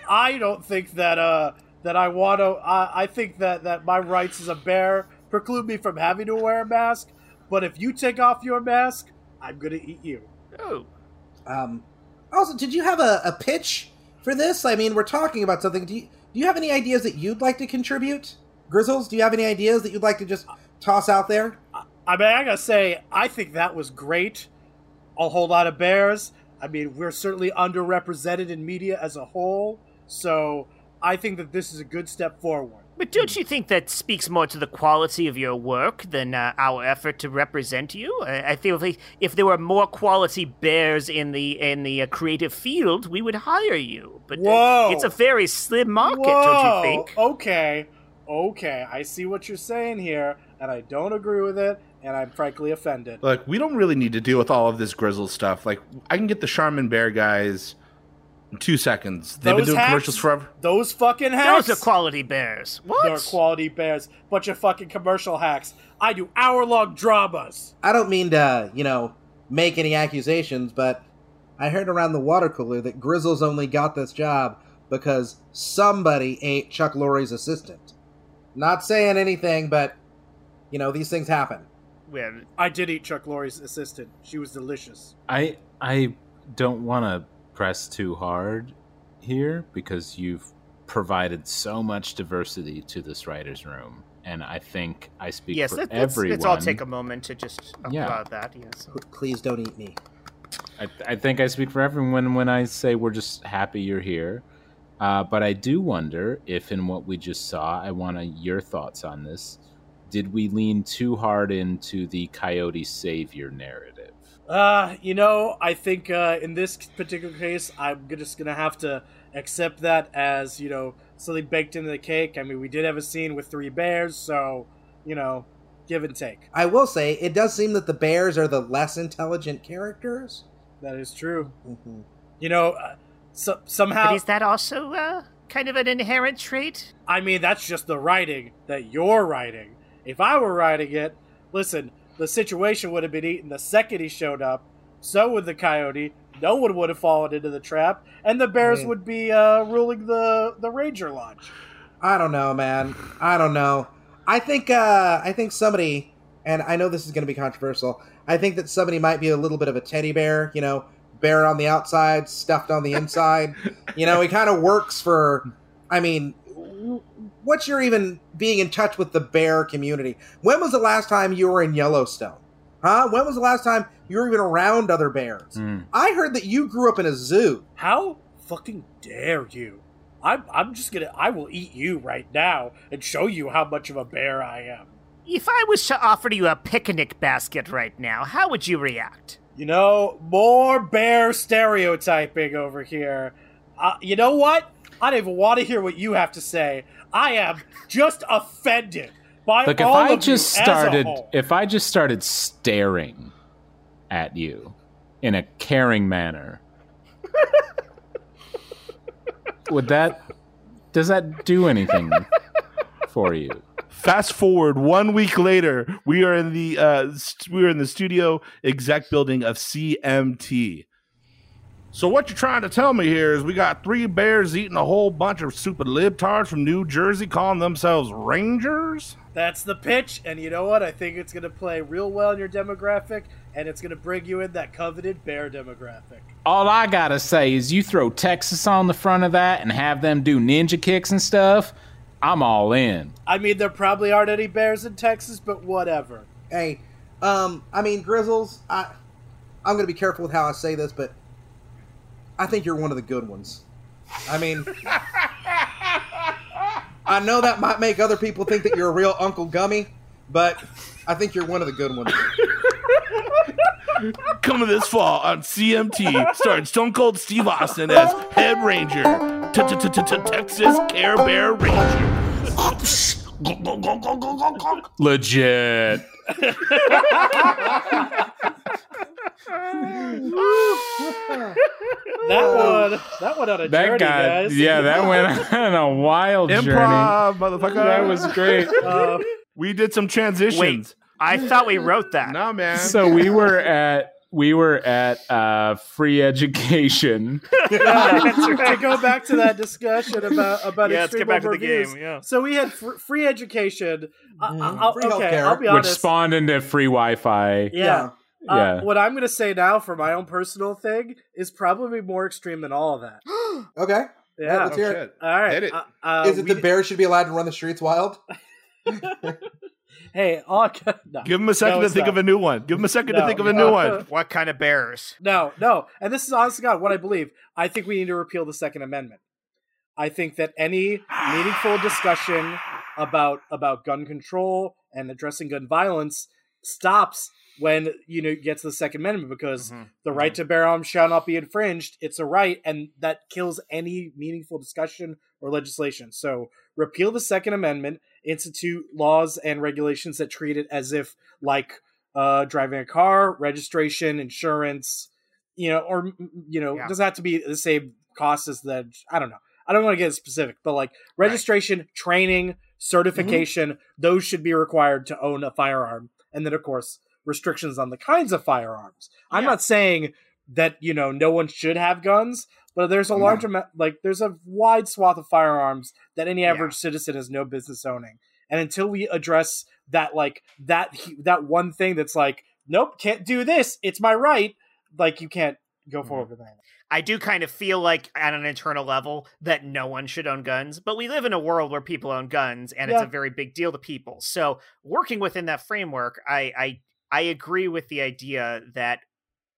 I don't think that uh that I want to. I, I think that that my rights as a bear preclude me from having to wear a mask. But if you take off your mask, I'm gonna eat you. Oh, um, also, did you have a, a pitch for this? I mean, we're talking about something. Do you, do you have any ideas that you'd like to contribute? Grizzles, do you have any ideas that you'd like to just toss out there? I mean, I gotta say, I think that was great. A whole lot of bears. I mean, we're certainly underrepresented in media as a whole, so I think that this is a good step forward. But don't you think that speaks more to the quality of your work than uh, our effort to represent you? I, I feel like if there were more quality bears in the in the uh, creative field, we would hire you. But uh, Whoa. it's a very slim market, Whoa, don't you think? Okay, okay, I see what you're saying here, and I don't agree with it, and I'm frankly offended. Look, we don't really need to deal with all of this grizzle stuff. Like, I can get the Charmin Bear guys in two seconds. They've Those been doing hacks- commercials forever. Those fucking hacks. Those are quality bears. What? They're quality bears. Bunch of fucking commercial hacks. I do hour long dramas. I don't mean to, you know, make any accusations, but I heard around the water cooler that Grizzles only got this job because somebody ate Chuck Lorre's assistant. Not saying anything, but, you know, these things happen. Well, I did eat Chuck Lorre's assistant. She was delicious. I I don't want to press too hard here because you've provided so much diversity to this writers' room, and I think I speak yes, for let, let's, everyone. let's all take a moment to just talk Yeah. about that. Yes. Please don't eat me. I, I think I speak for everyone when I say we're just happy you're here. Uh, but I do wonder if, in what we just saw, I want your thoughts on this. Did we lean too hard into the coyote savior narrative? Uh, you know, I think uh, in this particular case, I'm just gonna have to accept that as you know something baked into the cake. I mean, we did have a scene with three bears, so you know, give and take. I will say, it does seem that the bears are the less intelligent characters. That is true. hmm You know, uh, so, But somehow, is that also uh, kind of an inherent trait? I mean, that's just the writing that you're writing. If I were writing it, listen, the situation would have been eaten the second he showed up. So would the coyote. No one would have fallen into the trap, and the bears Mm. would be uh, ruling the the ranger lodge. I don't know, man. I don't know. I think uh I think somebody and I know this is going to be controversial. I think that somebody might be a little bit of a teddy bear, you know, bear on the outside, stuffed on the inside. you know, he kind of works for I mean, what's your even being in touch with the bear community? When was the last time you were in Yellowstone? Huh? When was the last time you were even around other bears? Hmm. I heard that you grew up in a zoo. How fucking dare you? I'm I'm just gonna I will eat you right now and show you how much of a bear I am. If I was to offer you a picnic basket right now, how would you react? You know, more bear stereotyping over here. Uh, you know what? I don't even want to hear what you have to say. I am just offended by Look, if all I of just you as a started, whole. if I just started staring at you in a caring manner, would that does that do anything for you? Fast forward one week later, we are in the uh, st- we are in the studio exec building of CMT. So what you're trying to tell me here is we got three bears eating a whole bunch of stupid libtards from New Jersey calling themselves Rangers? That's the pitch, and you know what? I think it's going to play real well in your demographic, and it's going to bring you in that coveted bear demographic. All I gotta say is you throw Texas on the front of that and have them do ninja kicks and stuff. I'm all in. I mean, there probably aren't any bears in Texas, but whatever. Hey, um, I mean, Grizzles, I, I'm going to be careful with how I say this, but I think you're one of the good ones. I mean, I know that might make other people think that you're a real Uncle Gummy, but I think you're one of the good ones. Coming this fall on CMT, starring Stone Cold Steve Austin as Head Ranger, Texas Care Bear Ranger. Legit. That one, that one on a That journey, guy, guys. yeah, that went on a wild journey. Motherfucker. That was great. Uh, We did some transitions. Wait, I thought we wrote that. No, man. So we were at we were at uh, free education. yeah, to go back to that discussion about about yeah, let's extreme get back to the overviews. game. Yeah. So we had fr- free education. I- I-. I'll- Free okay. I'll be honest. which honest. spawned into free Wi-Fi. yeah. Uh, Yeah. what I'm going to say now for my own personal thing is probably more extreme than all of that. Okay. Yeah. let's Oh, hear it. all right. Hit it. Uh, uh, Is it we- the bears should be allowed to run the streets wild? Hey, all no. Give him a second No, to think not. of a new one. Give him a second No. to think of a new one. What kind of bears? No, no. And this is honest to God what I believe. I think we need to repeal the Second Amendment. I think that any meaningful discussion about about gun control and addressing gun violence stops when you know you get to the Second Amendment because Mhm. the right to bear arms shall not be infringed. It's a right, and that kills any meaningful discussion or legislation. So repeal the Second Amendment, institute laws and regulations that treat it as if like uh, driving a car, registration, insurance, you know, or you know, Yeah. doesn't have to be the same cost as the. I don't know. I don't want to get specific, but like registration, training, certification, those should be required to own a firearm, and then of course restrictions on the kinds of firearms. I'm Yeah. not saying that you know no one should have guns, but there's a large amount, like there's a wide swath of firearms that any average citizen has no business owning, and until we address that, like that that one thing that's like, nope, can't do this, it's my right. Like you can't go mm-hmm. forward with that. I do kind of feel like at an internal level that no one should own guns, but we live in a world where people own guns and it's a very big deal to people. So working within that framework, I I I agree with the idea that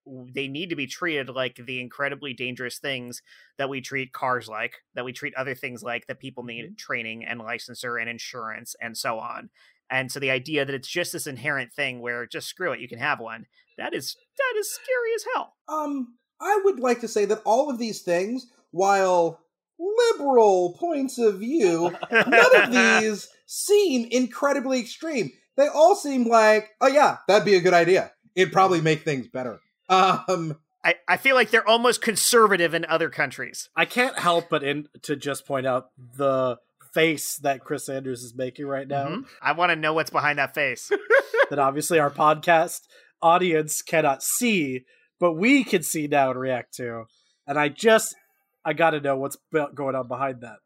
they need to be treated like the incredibly dangerous things that we treat cars like, that we treat other things like that people need training and licensure and insurance and so on. And so the idea that it's just this inherent thing where just screw it, you can have one, that is that is scary as hell. Um, I would like to say that all of these things, while liberal points of view, none of these seem incredibly extreme. They all seem like, oh yeah, that'd be a good idea. It'd probably make things better. Um, I, I feel like they're almost conservative in other countries. I can't help but in to just point out the face that Chris Sanders is making right now. Mhm. I want to know what's behind that face. that obviously our podcast audience cannot see, but we can see now and react to. And I just, I got to know what's be- going on behind that.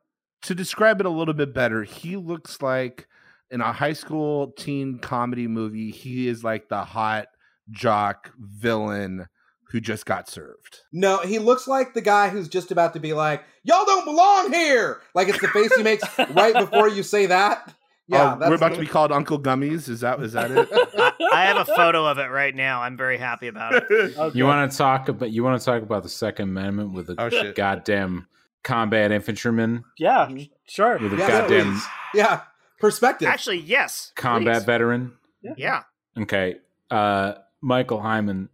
To describe it a little bit better, he looks like in a high school teen comedy movie, he is like the hot jock villain who just got served. no, he looks like the guy who's just about to be like, y'all don't belong here. Like it's the face he makes right before you say that. Yeah, Oh, we're about to be called Uncle Gummies. Is that is that it? I, I have a photo of it right now. I'm very happy about it. Okay. You want to talk about you want to talk about the Second Amendment with a Oh, goddamn combat infantryman Yeah, Mhm. sure. with a Yeah, goddamn please. Yeah, perspective. Actually, yes. combat please. veteran. Yeah. Okay, uh, Michael Heiman,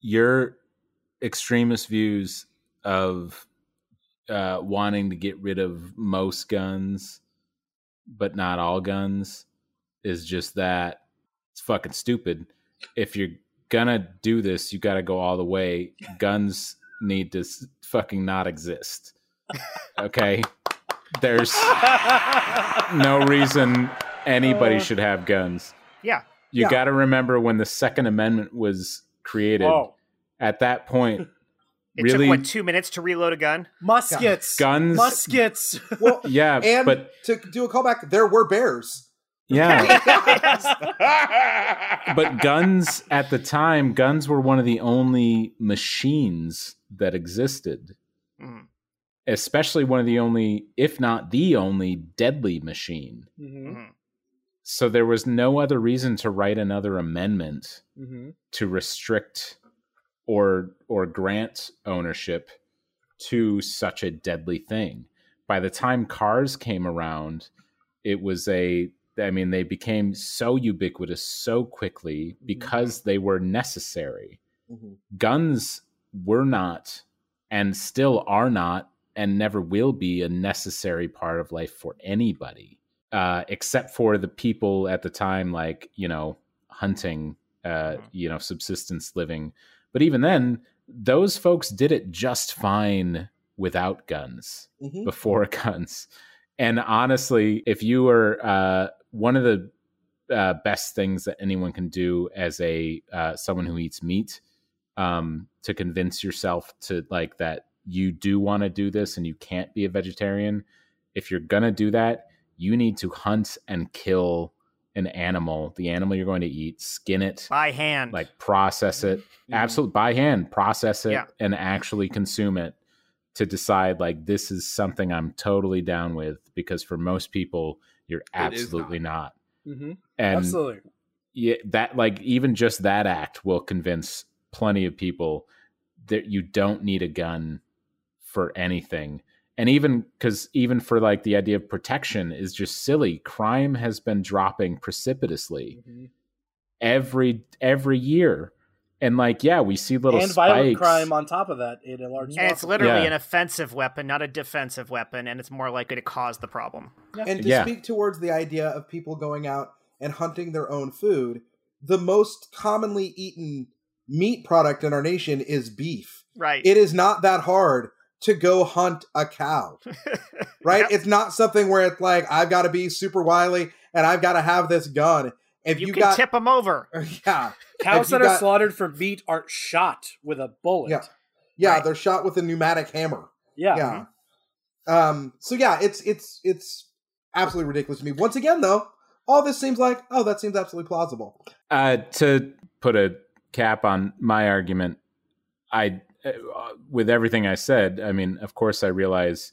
your extremist views of uh, wanting to get rid of most guns, but not all guns, is just that it's fucking stupid. If you're gonna do this, you got to go all the way. Guns need to s- fucking not exist. Okay, there's no reason anybody Uh. should have guns. Yeah. You Yeah. got to remember when the Second Amendment was created. Whoa. At that point, It really took what two minutes to reload a gun. Muskets, guns. muskets. Well, Yeah, and but to do a callback, there were bears. yeah, but guns at the time, guns were one of the only machines that existed. Mhm. Especially one of the only, if not the only, deadly machine. hmm Mhm. So there was no other reason to write another amendment hmm to restrict or or grant ownership to such a deadly thing. By the time cars came around, it was a I mean they became so ubiquitous so quickly because they were necessary. Mhm. Guns were not and still are not and never will be a necessary part of life for anybody uh, except for the people at the time like you know hunting uh, Mhm. you know subsistence living but even then those folks did it just fine without guns Mhm. before guns and honestly if you were uh, one of the uh, best things that anyone can do as a uh, someone who eats meat um, to convince yourself to like that you do want to do this and you can't be a vegetarian if you're gonna do that you need to hunt and kill an animal the animal you're going to eat skin it By hand. like process it absolutely by hand process it Yeah. and actually consume it to decide like this is something i'm totally down with because for most people you're absolutely not. hmm and Absolutely. yeah, that like even just that act will convince plenty of people that you don't need a gun for anything and even because even for like the idea of protection is just silly crime has been dropping precipitously Mhm. every every year and like yeah we see little And violent crime on top of that in a large. and it's literally Yeah. an offensive weapon, not a defensive weapon, and it's more likely to cause the problem. And to Yeah. speak towards the idea of people going out and hunting their own food, the most commonly eaten meat product in our nation is beef. Right. It is not that hard to go hunt a cow, right? Yep. It's not something where it's like I've got to be super wily and I've got to have this gun. If you, you, can got, tip them over. yeah, Cows If you that are slaughtered for meat aren't shot with a bullet. Yeah. yeah, Right. they're shot with a pneumatic hammer. Yeah. yeah. Um. So yeah, it's it's it's absolutely ridiculous to me. Once again, though, all this seems like oh, that seems absolutely plausible. uh, to put a cap on my argument, I, with everything I said, I mean, of course, I realize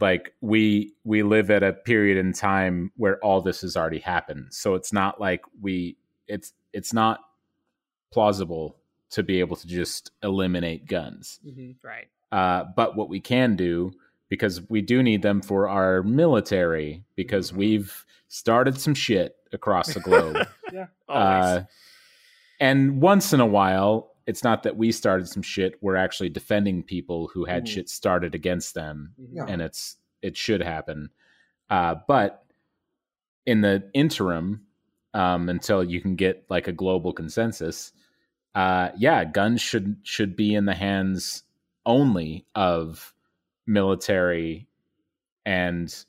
like we we live at a period in time where all this has already happened, so it's not like we it's it's not plausible to be able to just eliminate guns. Mhm. Right. Uh, but what we can do, because we do need them for our military, because we've started some shit across the globe. Always. Uh, and once in a while, it's not that we started some shit. We're actually defending people who had Mhm. shit started against them. Yeah. and it's it should happen. Uh, but in the interim, um, until you can get like a global consensus, uh, yeah, guns should should be in the hands only of military and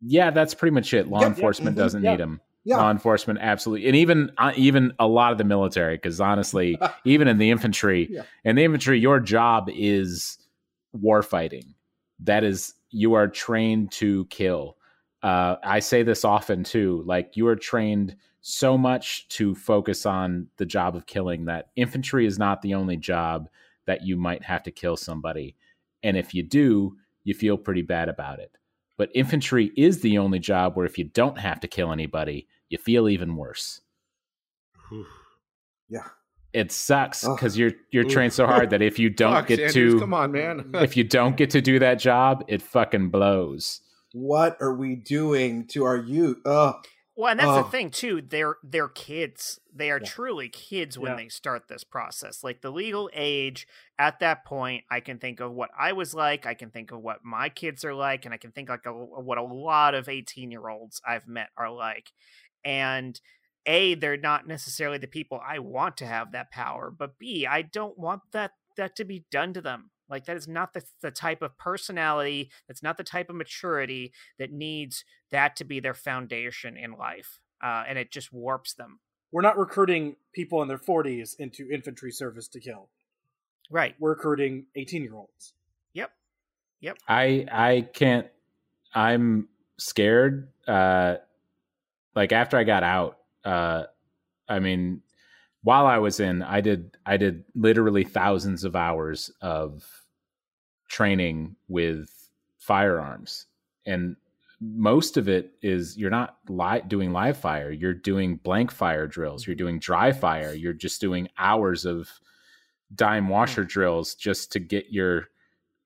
yeah, that's pretty much it. Law Yep. enforcement Mhm. doesn't need them Yeah. law enforcement absolutely. And even uh, even a lot of the military because honestly even in the infantry Yeah. in the infantry your job is war fighting. That is you are trained to kill. Uh, i say this often too like you are trained so much to focus on the job of killing that infantry is not the only job that you might have to kill somebody. And if you do you feel pretty bad about it. But infantry is the only job where if you don't have to kill anybody you feel even worse Yeah. it sucks Ugh. because you're you're Oof. trained so hard that if you don't Fuck, get Andrews, to come on, man. if you don't get to do that job it fucking blows What are we doing to our youth? Ugh. Well, and that's the thing too. They're they're kids. They are Yeah. truly kids when Yeah. they start this process. Like the legal age at that point, I can think of what I was like. I can think of what my kids are like, and I can think like a, what a lot of eighteen year olds I've met are like. And a, they're not necessarily the people I want to have that power, but b, I don't want that that to be done to them. Like that is not the the type of personality. That's not the type of maturity that needs that to be their foundation in life. Uh, and it just warps them. We're not recruiting people in their 40s into infantry service to kill. Right. We're recruiting 18 year olds. Yep. Yep. I I can't. I'm scared. Uh, like after I got out, uh, I mean, while I was in, I did I did literally thousands of hours of training with firearms, and most of it is you're not li- doing live fire. You're doing blank fire drills. You're doing dry fire. You're just doing hours of dime washer drills just to get your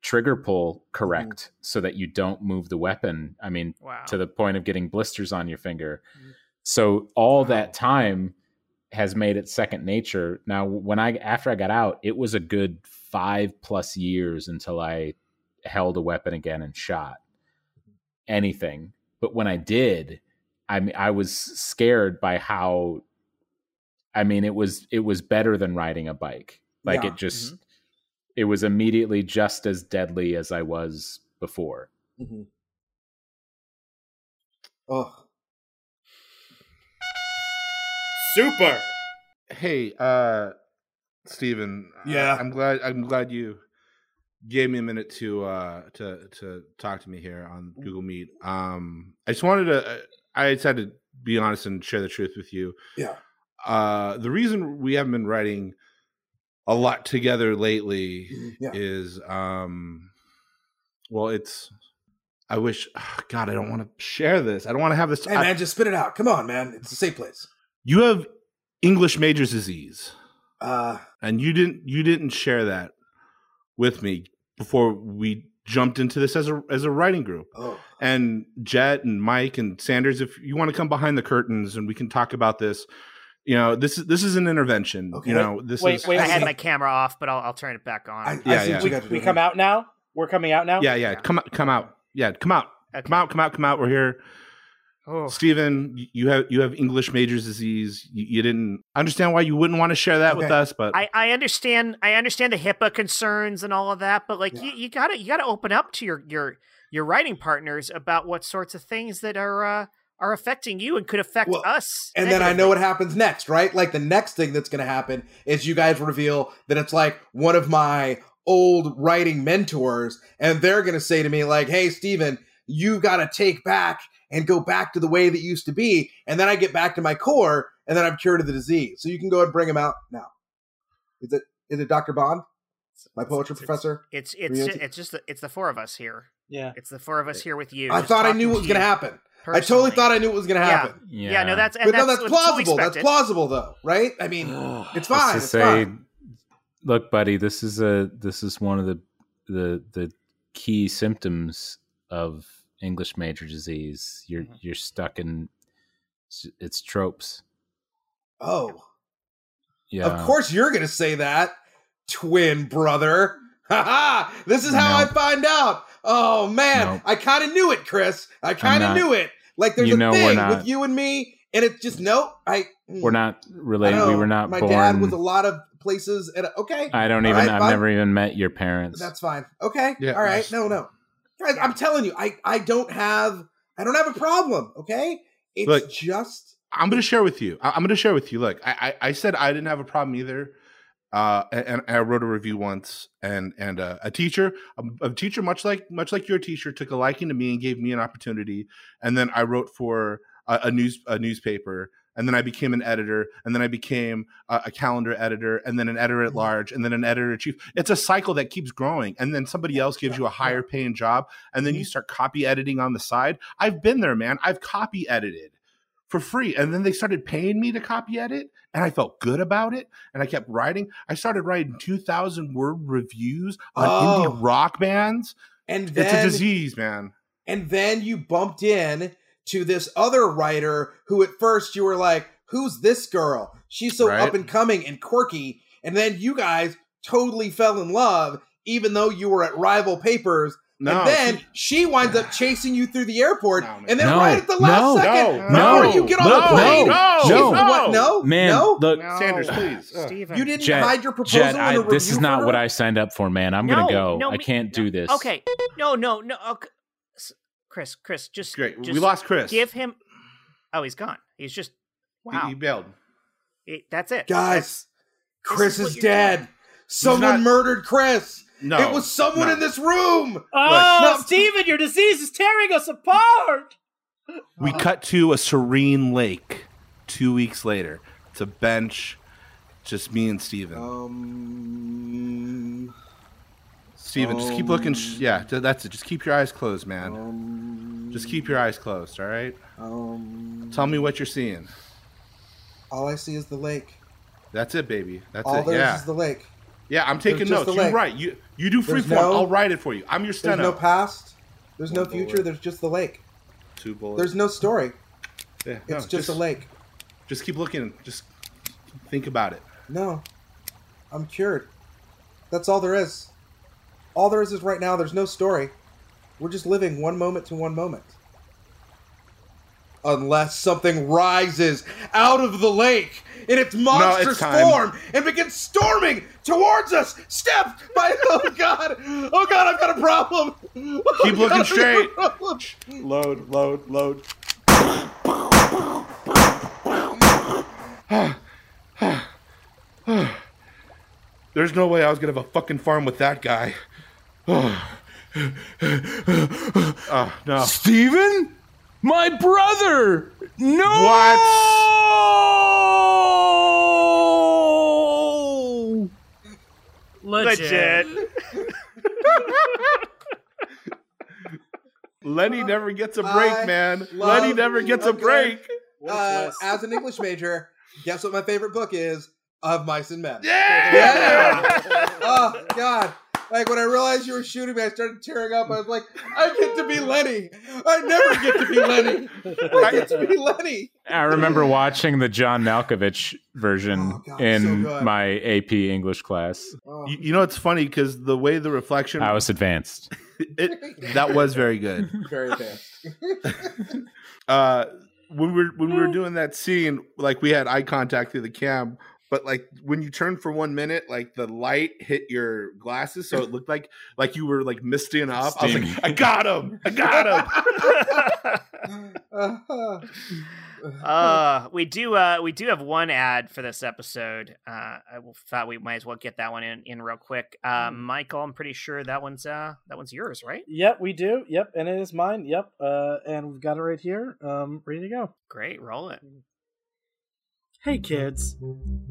trigger pull hmm. correct so that you don't move the weapon. I mean, Wow. to the point of getting blisters on your finger. Mm. So all that time has made it second nature. Now, when I after I got out, it was a good five plus years until I held a weapon again and shot anything. But when I did, I mean, I was scared by how. I mean, it was it was better than riding a bike. Like Yeah. it just, mm-hmm. It was immediately just as deadly as I was before. Mhm. Oh, Super. Hey, uh Steven. Yeah. I'm glad I'm glad you gave me a minute to uh to to talk to me here on Google Meet. Um I just wanted to uh, I just had to be honest and share the truth with you. yeah. Uh the reason we haven't been writing a lot together lately Yeah. is um well it's I wish God I don't want to share this. I don't want to have this Hey I- man, just spit it out. Come on, man. It's a safe place. you have English major's disease. Uh, and you didn't you didn't share that with me before we jumped into this as a as a writing group oh, and jet and mike and sanders if you want to come behind the curtains and we can talk about this you know this is this is an intervention Okay. you know this Wait, is wait, I had my camera off, but I'll, I'll turn it back on. I, Yeah, I see yeah. We, you got to do. we come out now. We're coming out now. yeah yeah come out come out yeah come out Okay. come out come out come out we're here Oh. Stephen, you have you have English major's disease. You, you didn't understand why you wouldn't want to share that with us, but I, I understand I understand the HIPAA concerns and all of that, but like Yeah. you, you gotta you gotta open up to your your your writing partners about what sorts of things that are uh, are affecting you and could affect Well, us. And then I know what happens next, right? Like the next thing that's going to happen is you guys reveal that it's like one of my old writing mentors, and they're going to say to me, like, hey, Steven, you got to take back and go back to the way that used to be. And then I get back to my core, and then I'm cured of the disease. So you can go and bring him out now. Is it is it Dr. Bond, my poetry It's- professor? It's it's Real- ju- it's just the, it's the four of us here. Yeah. It's the four of us here with you. I thought I knew what was to going to you happen. I totally thought I knew what was going to Yeah. happen. Yeah, no, that's and But no, that's, that's plausible. That's plausible, though, right? I mean, it's fine. Let's It's just say, fine. look, buddy, this is a this is one of the the the key symptoms of English major disease. You're Mhm. you're stuck in it's tropes. Oh. Yeah, Of course you're going to say that, twin brother. Ha ha! This is how No. I find out. Oh man, Nope. I kind of knew it, Chris. I kind of knew it. Like there's You a know we're thing not- with you and me, and it's just nope. I mm, we're not related. We were not My born. dad was a lot of places. And okay, I don't All even. right, I've fine. never even met your parents. that's fine. Okay, Yeah, all right. No, no, guys. I'm telling you, I I don't have I don't have a problem. Okay, it's Look, just I'm going to share with you. I- I'm going to share with you. Look, I, I I said I didn't have a problem either. Uh, and, and I wrote a review once, and and uh, a teacher, a, a teacher, much like much like your teacher, took a liking to me and gave me an opportunity. And then I wrote for a, a news a newspaper, and then I became an editor, and then I became a, a calendar editor, and then an editor at large, and then an editor chief. It's a cycle that keeps growing, and then somebody else gives you a higher paying job, and then you start copy editing on the side. I've been there, man. I've copy edited for free. And then they started paying me to copy edit, and I felt good about it. And I kept writing. I started writing 2,000 word reviews on Oh. indie rock bands. and It's a disease, man. and then you bumped in to this other writer who at first you were like who's this girl she's so Right. up and coming and quirky and then you guys totally fell in love even though you were at rival papers No, and then she- she winds up chasing you through the airport No, and then No, right at the last no, second no, before no, you get on no, the plane no, she's no. the no Man, no look, No, Sanders, please. Ugh. Steven. you didn't Jet- hide your proposal Jet, in I, this is not for what? I signed up for, man. I'm No, gonna go. no, I can't do this. Okay, no, no, no. Okay. Chris, Chris, just Great. Just we lost Chris. Give him. Oh, he's gone. He's just. He- Wow. He, bailed. It- that's it, guys This chris is what is you're dead doing. Someone not- murdered Chris. No, it was someone no. in this room. Oh, no. Steven, your disease is tearing us apart. We cut to a serene lake. Two weeks later, it's a bench, just me and Steven. Um, Steven, just keep looking. Sh- yeah, that's it. Just keep your eyes closed, man. um, Just keep your eyes closed, all right? um, Tell me what you're seeing. all I see is the lake. That's it, baby. That's all it. there is Yeah, is the lake. Yeah. I'm taking notes. the You lake. right. You you do freeform. no- I'll write it for you. I'm your There's no past. There's no oh, future. bullet. There's just the lake. Two bullets. There's no story. Yeah, It's no, just, a lake. Just keep looking. Just think about it. No, I'm cured. That's all there is. All there is is right now. There's no story. We're just living one moment to one moment. Unless something rises out of the lake in its monstrous time. form and begins storming towards us, step by. Oh God! Oh God! I've got a problem. Oh, Keep looking God, I've straight. Load, load, load. There's no way I was gonna have a fucking farm with that guy. oh no. Steven? My brother! No! What? Legit. Lenny never gets a break, I man. Lenny never gets a break. Uh, as an English major, guess what my favorite book is? Of Mice and Men. Yeah. Yeah. oh God! Like when I realized you were shooting me, I started tearing up. I was like, I get to be Lenny. I never get to be Lenny. I get to be Lenny. I remember watching the John Malkovich version Oh, God, in so my AP English class. Oh, You, you know it's funny because the way the reflection I was advanced. it, that was very good. very fast. Uh, when we were when we were doing that scene, like we had eye contact through the cam, but like when you turned for one minute, like the light hit your glasses, so it looked like like you were like misting up. I was like, I got him, I got him. Uh, we do uh we do have one ad for this episode. Uh, I will- thought we might as well get that one in in real quick. Uh, Michael, I'm pretty sure that one's uh that one's yours, right? Yep, we do. Yep, and it is mine. Yep, uh, and we've got it right here. Um, ready to go. Great, roll it. Hey kids,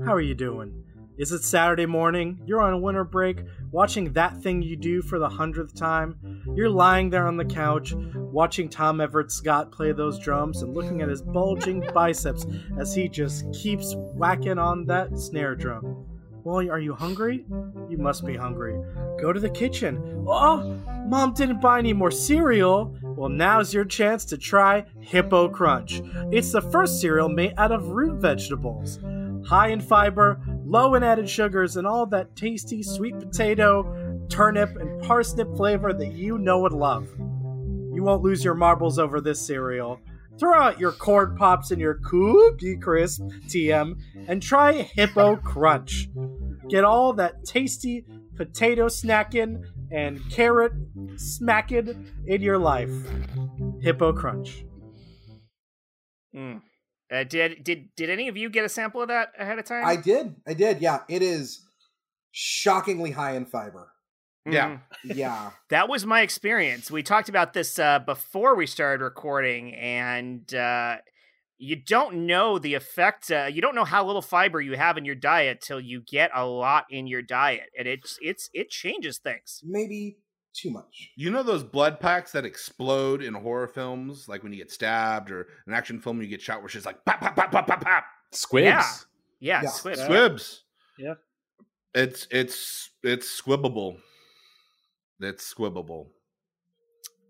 how are you doing? Is it Saturday morning? You're on a winter break, watching that thing you do for the hundredth time? You're lying there on the couch, watching Tom Everett Scott play those drums and looking at his bulging biceps as he just keeps whacking on that snare drum. Well, are you hungry? You must be hungry. Go to the kitchen. Oh, mom didn't buy any more cereal. Well, now's your chance to try Hippo Crunch. It's the first cereal made out of root vegetables. High in fiber, low in added sugars, and all that tasty sweet potato, turnip, and parsnip flavor that you know and love. You won't lose your marbles over this cereal. Throw out your corn pops and your cookie crisp TM and try Hippo Crunch. Get all that tasty potato snacking and carrot smacking in your life. Hippo Crunch. Mm. Uh, did did did any of you get a sample of that ahead of time? I did. I did. Yeah, it is shockingly high in fiber. Yeah. Mhm. Yeah. that was my experience. We talked about this uh, before we started recording, and uh, you don't know the effect. Uh, you don't know how little fiber you have in your diet till you get a lot in your diet, and it's it's it changes things. Maybe too much. You know those blood packs that explode in horror films, like when you get stabbed, or an action film you get shot, where she's like pop, pop, pop, pop, pop, pop. Squibs. Yeah. Yeah, Yeah. squid. Squibs. Yeah. It's it's it's squibbable. It's squibbable.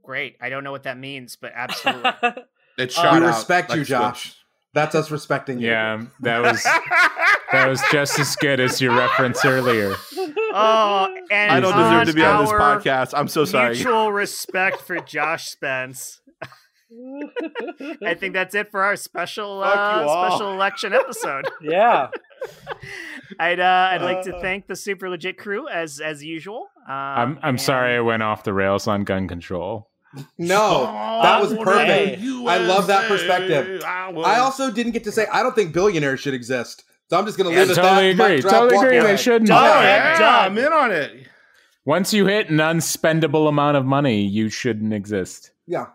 Great. I don't know what that means, but absolutely. It's Uh, shot we out respect you, like Josh. squibs. That's us respecting you. Yeah, that was that was just as good as your reference earlier. oh, and I don't deserve to be on this podcast. I'm so sorry. Mutual respect for Josh Spence. I think that's it for our special uh, special election episode. yeah. I'd uh, I'd like to thank the super legit crew as as usual. Um, I'm I'm and- sorry I went off the rails on gun control. No, that was perfect. I love that perspective. I, also didn't get to say I don't think billionaires should exist. So I'm just going to Yeah, leave it totally at that. agree. Drop, Totally walk agree. away. They shouldn't. Done. Oh, yeah, I'm in on it. Once you hit an unspendable amount of money, you shouldn't exist. Yeah.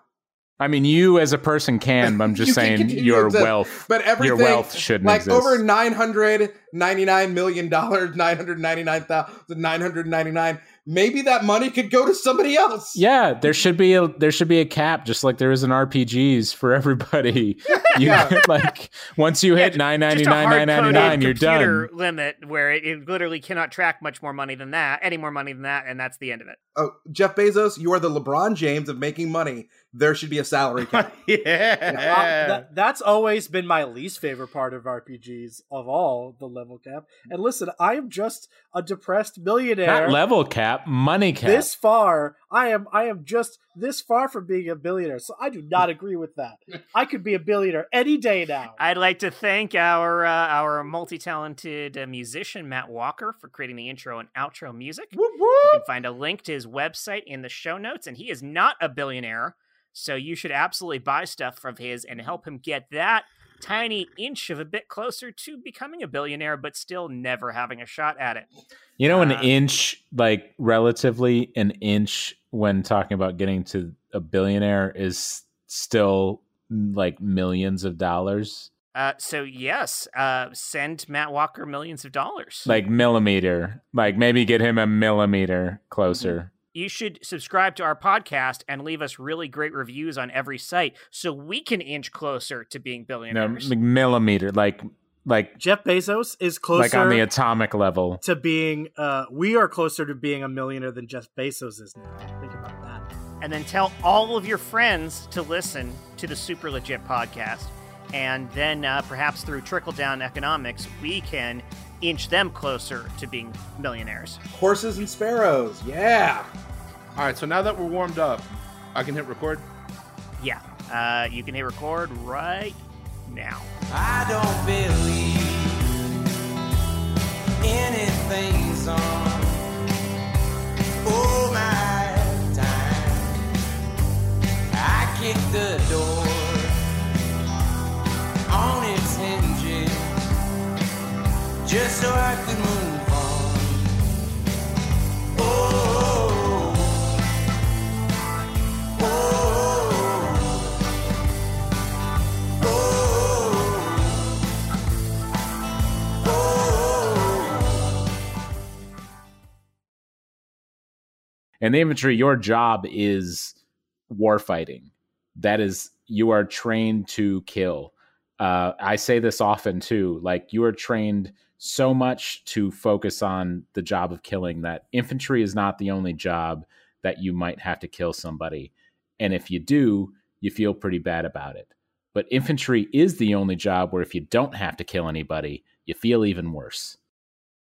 I mean, you as a person can, but I'm just You saying your exist, wealth, But everything, your wealth shouldn't like exist. over nine hundred ninety nine million dollars, nine hundred ninety nine thousand nine hundred ninety nine. Maybe that money could go to somebody else. yeah, there should be a there should be a cap, just like there is in RPGs for everybody. You Yeah. like once you hit Yeah, nine ninety Just a nine nine ninety nine, you're computer done. limit where it, it literally cannot track much more money than that, any more money than that, and that's the end of it. Oh, Jeff Bezos, you are the LeBron James of making money. There should be a salary cap. yeah. That, that's always been my least favorite part of RPGs of all the level cap. And listen, I am just a depressed millionaire. Not level cap, money cap. This far, I am I am just this far from being a billionaire. So I do not agree with that. I could be a billionaire any day now. I'd like to thank our uh, our multi-talented uh, musician Matt Walker for creating the intro and outro music. Whoop, You can find a link to his website in the show notes, and he is not a billionaire, so you should absolutely buy stuff from his and help him get that tiny inch of a bit closer to becoming a billionaire, but still never having a shot at it. You know, an Uh, inch, like relatively, an inch when talking about getting to a billionaire is still like millions of dollars, Uh, so yes, uh, send Matt Walker millions of dollars. like millimeter. Like maybe get him a millimeter closer. You should subscribe to our podcast and leave us really great reviews on every site so we can inch closer to being No, billionaires. like millimeter, like like Jeff Bezos is closer like on the atomic level. to being uh we are closer to being a millionaire than Jeff Bezos is now. Think about that. and then tell all of your friends to listen to the Super Legit podcast. And then uh, perhaps through trickle down economics, we can inch them closer to being millionaires. Horses and sparrows. Yeah. All right, so now that we're warmed up, I can hit record. Yeah, uh, you can hit record right now. I don't believe anything's on. Oh my time. I kicked the door on its hinges just so I could move on. Oh. In the infantry, your job is war fighting. That is, you are trained to kill. Uh, I say this often too. Like you are trained so much to focus on the job of killing that infantry is not the only job that you might have to kill somebody. And if you do, you feel pretty bad about it. But infantry is the only job where if you don't have to kill anybody, you feel even worse.